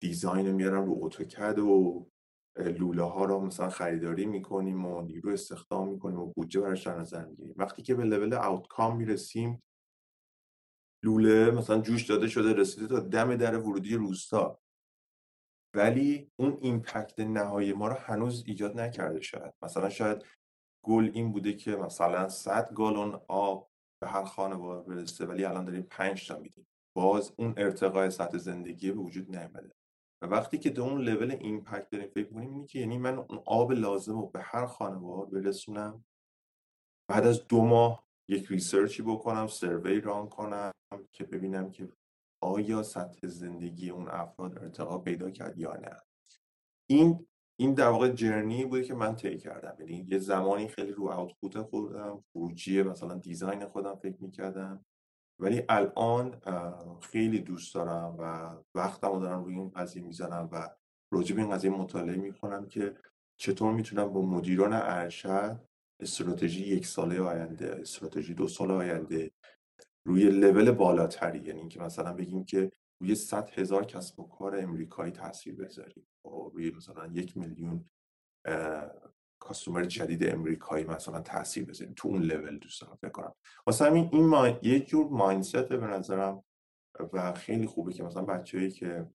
design میارم رو AutoCAD و لوله ها رو مثلا خریداری می‌کنیم و نیرو استخدام می‌کنیم و بودجه براش در نظر می‌گیریم. وقتی که به لول آوتکام می‌رسیم لوله مثلا جوش داده شده رسیده تا دم در ورودی روستا. ولی اون ایمپکت نهایی ما رو هنوز ایجاد نکرده شاید. مثلا شاید گل این بوده که مثلا 100 گالون آب به هر خانواده برسه ولی الان داریم 5 تا میدیم. باز اون ارتقای سطح زندگی به وجود نیامده و وقتی که به اون لول ایمپکت داریم فکر کنیم اینه که یعنی من اون آب لازم رو به هر خانواده برسونم. بعد از دو ماه یک ریسرچی بکنم سروی ران کنم که ببینم که آیا سطح زندگی اون افراد ارتقا پیدا کرد یا نه. این این در واقع جرنی بوده که من طی کردم. یعنی یه زمانی خیلی رو آوتپوت خودم خروجی مثلا دیزاین خودم فکر می‌کردم. ولی الان خیلی دوست دارم و وقتم رو دارم روی این قضیه می‌زنم و راجع به این قضیه مطالعه می‌کنم که چطور می‌تونم با مدیران ارشد استراتژی یک ساله آینده استراتژی دو سال آینده روی لول بالاتری. یعنی اینکه مثلا بگیم که روی 100 هزار کسب و کار امریکایی تاثیر بذاریم و روی مثلا یک میلیون کاستومر جدید امریکایی مثلا تاثیر بذاریم. تو اون لول دوست دارم فکر کنم. واسه همین این ما... یه جور مایندست به نظرم. و خیلی خوبه که مثلا بچه‌ای که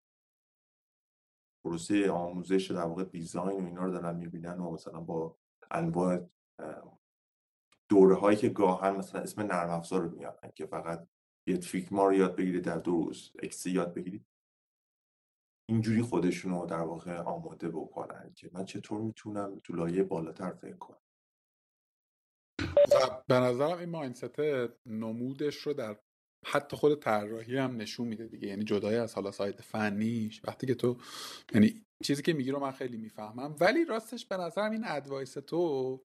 پروسه آموزش در واقع دیزاین و اینا رو دارن می‌بینن و مثلا با انواع دوره هایی که گاهن مثلا اسم نرم افزار رو میارن که فقط یه فیگما رو یاد بگیرید در دو روز اکسی یاد بگیرید اینجوری خودشون رو در واقع آماده بکنن که من چطور می‌تونم تو لایه بالاتر فکر کنم. و به نظرم این mindset نمودش رو در حتی خود طراحی هم نشون میده دیگه. یعنی جدای از حالا side فنیش. وقتی که تو یعنی چیزی که میگی رو من خیلی می‌فهمم. ولی راستش به نظرم این advice تو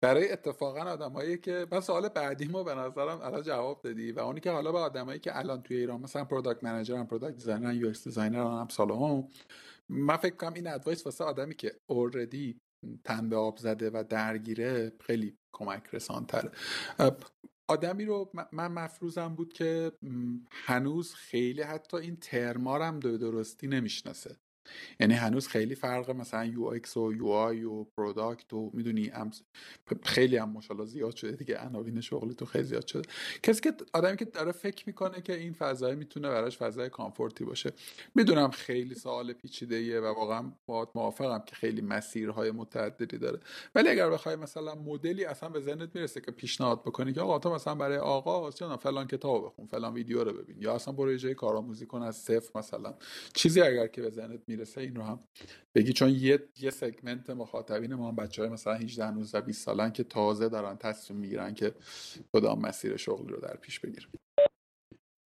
برای اتفاقا آدمایی که من سوال بعدی ما به نظرم الان جواب دادی و اونی که حالا به آدمایی که الان توی ایران مثلا product manager هم product designer UX designer هم هم من فکر کنم این advice واسه آدمی که already تن به آب زده و درگیره خیلی کمک رسان تره آدمی رو من مفروضم بود که هنوز خیلی حتی این ترمارم دو درستی نمی‌شناسه. یعنی هنوز خیلی فرق مثلا UX و UI و product و می‌دونی خیلی هم مشالا زیاد شده دیگه. عناوین شغلی تو خیلی زیاد شده. کسی که آدمی که داره فکر می‌کنه که این فضای می‌تونه براش فضای comfort ی باشه. می‌دونم خیلی سوال پیچیده و واقعا با موافقم که خیلی مسیرهای متعددی داره. ولی اگر بخوای مثلا مدلی اصلا به ذهنت می‌رسه که پیشنهاد بکنی که آقا تو مثلا برای آقا فلان کتاب بخون فلان ویدیو رو ببین. یا اصلا برو جای کارآموزی کن از صفر مثلا. چیزی اگر که به ذهنت می‌رسه این رو هم. بگی چون یه یه سگمنت مخاطبین ما هم بچه های مثلا 18 19 20 سالن که تازه دارن تصمیم می‌گیرن که کدام مسیر شغلی رو در پیش بگیرن.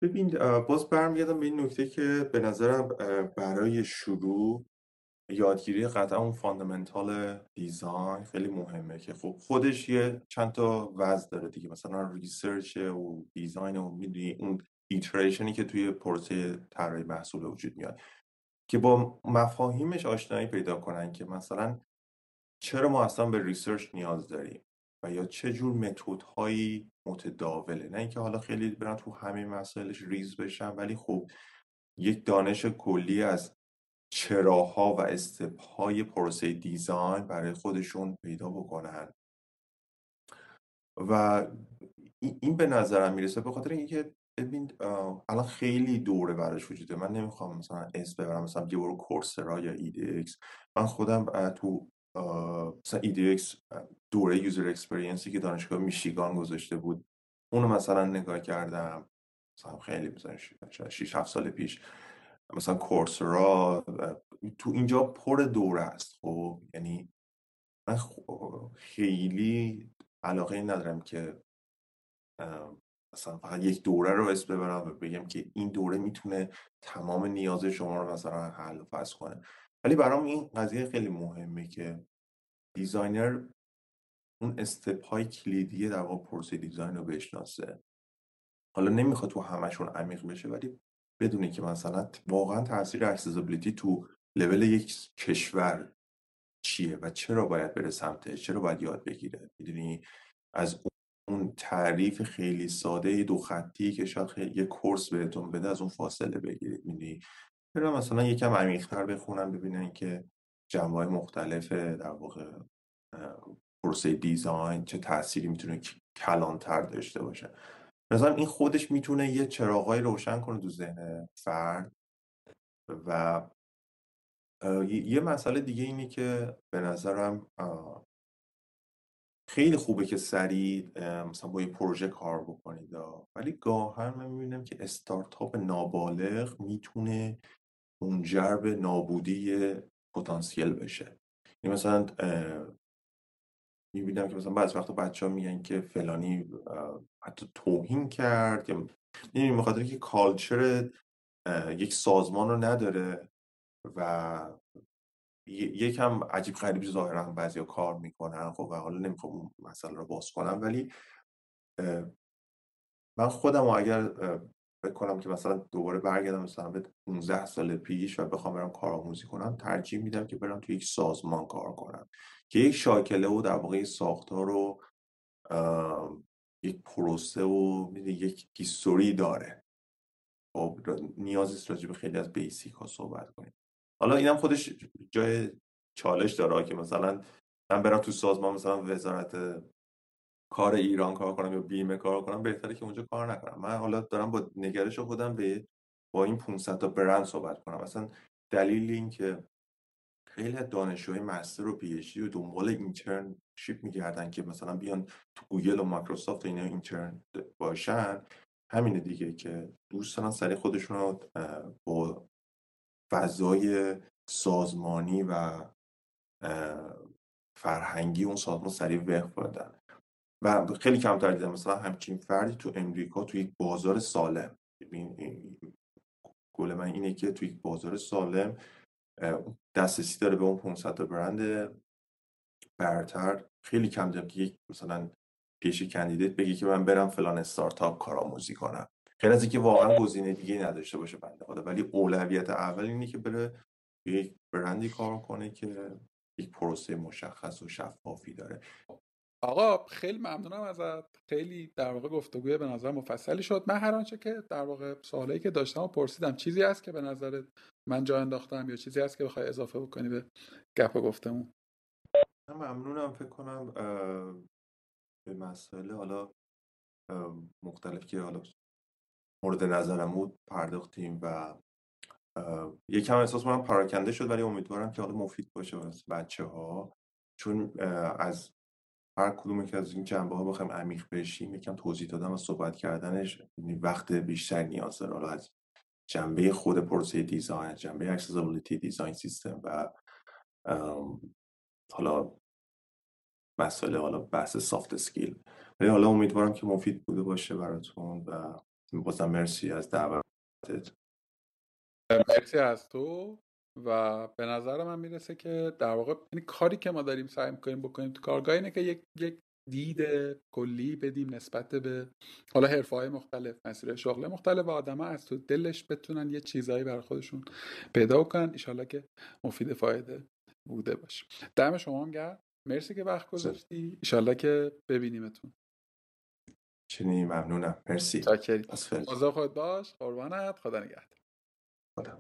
ببین باز برمیگردم به این نکته که به نظرم برای شروع یادگیری قطعا اون fundamental design خیلی مهمه که خب خودش یه چند تا وجه داره دیگه. مثلا research و design و می‌دونی اون iteration ی که توی پروسه طراحی محصول وجود میاد. که با مفاهیمش آشنایی پیدا کنن که مثلا چرا ما اصلا به research نیاز داریم و یا چه جور متدهایی متداوله. نه اینکه حالا خیلی برن تو همه مسائلش ریز بشن ولی خب یک دانش کلی از چراها و step های پروسه design برای خودشون پیدا بکنن. و این به نظرم می‌رسه به خاطر اینکه ببین الان خیلی دوره براش وجوده. من نمی‌خوام مثلا اسم ببرم مثلا یه برو Coursera یا edX من خودم تو مثلا edX دوره user experience ی که دانشگاه میشیگان گذاشته بود اونو مثلا نگاه کردم. مثلا خیلی مثلا 6 7 سال پیش. مثلا کورسرا تو اینجا پر دوره است خب؟ یعنی من خیلی علاقه ندارم که مثلا فقط یک دوره رو اسم ببرم و بگم که این دوره می‌تونه تمام نیاز شما رو مثلا حل و فصل کنه. ولی برام این قضیه خیلی مهمه که designer اون step های کلیدی در واقع پروسه design رو بشناسه. حالا نمی‌خواد تو همشون عمیق بشه ولی بدونی که مثلا واقعا تاثیر accessibility تو لول یک کشور چیه و چرا باید بره سمتش؟ چرا باید یاد بگیره؟ می‌دونی؟ از اون تعریف خیلی ساده دو خطی که شاید یه course بهتون بده از اون فاصله بگیرید. می‌دونی؟ برم مثلا یکم عمیق‌تر بخونم ببینن که جنبه مختلف در واقع پروسه دیزاین چه تأثیری می‌تونه کلانتر داشته باشه. مثلا این خودش می‌تونه یه چراغای روشن کنه تو ذهن فرد و یه مسئله دیگه اینه که به نظرم خیلی خوبه که سریع مثلا با یه پروژه کار بکنید. ولی گاهن من می‌بینم که استارتاپ نابالغ می‌تونه منجر به نابودی پتانسیل بشه. یعنی مثلا می‌بینم که مثلا بعض وقتا بچه ها میگن که فلانی حتی توهین کرد یا نمی‌دونی بخاطر که کالچر یک سازمان رو نداره و یکم عجیب غریب ظاهرا بعضی کار می‌کنن. خب و حالا نمی‌خوام اون مسئله رو باز کنم ولی من خودم اگر بکنم که مثلا دوباره برگردم مثلا به 15 سال پیش و بخوام برم کارآموزی کنم ترجیح میدم که برم تو یک سازمان کار کنم. که یک شاکله و در واقع ساختار رو یک پروسه و یک هیستوری داره. خب نیازی راجع به خیلی از بیسیک ها صحبت کنیم. حالا اینم خودش جای چالش داره که مثلا من برم تو سازمان مثلا وزارت کار ایران کار کنم یا بیمه کار کنم بهتره که اونجا کار نکنم. من حالا دارم با نگرش خودم به با این 500 تا برند صحبت کنم. مثلا دلیل این که خیلی از دانشجوهای master و PhD دنبال internship میگردن که مثلا بیان تو گوگل و مایکروسافت اینا intern باشن همینه دیگه که دوست دارن سری خودشون رو با فضای سازمانی و فرهنگی اون سازمان سریع وقف بدن و خیلی کمتر دیدم مثلا همچین فردی تو امریکا تو یک بازار سالم. گل من اینه که تو یک بازار سالم دسترسی داره به اون 500 تا برند برتر. خیلی کم دیدم که یک مثلا پیش کندیدیت بگی که من برم فلان استارتاپ کارآموزی کنم. خیلی از اینکه واقعا گزینه دیگه نداشته باشه بنده خدا ولی اولویت اول اینه که بره یک برندی کار کنه که یک پروسه مشخص و شفافی داره. آقا خیلی ممنونم ازت. خیلی در واقع گفتگوی به نظر مفصلی شد. من هر آنچه که در واقع سوالایی که داشتم و پرسیدم چیزی هست که به نظر من جا انداختم یا چیزی هست که بخوای اضافه بکنی به گپ گفتمون؟ ممنونم فکر کنم به مسئله حالا مختلف که حالا مورد نظرم بود پرداختیم و یکم احساس من پراکنده شد ولی امیدوارم که حالا مفید باشه واسه بچه ها چون از هر کدوم که از این جنبه ها بخوایم عمیق بشیم یکم توضیح دادم و صحبت کردنش وقت بیشتر نیاز داره. حالا از جنبه خود پروسه design جنبه accessibility design system و حالا مسئله حالا بحث soft skill ولی حالا امیدوارم که مفید بوده باشه براتون و بازم مرسی از دعوتت. مرسی از تو و به نظر من می‌رسه که در واقع یعنی کاری که ما داریم سعی می‌کنیم بکنیم تو کارگاه اینه که یک یک دید کلی بدیم نسبت به حالا حرفه های مختلف مسیر شغل مختلف و آدم از تو دلش بتونن یه چیزایی برای خودشون پیدا کنن ایشالله که مفید فایده بوده باشه. دم شما هم گرد مرسی که وقت گذاشتی. ایشالله که ببینیمتون. چنین ممنونم. مرسی. چاکری خود باش. قربانت. خدا نگهدار. خدا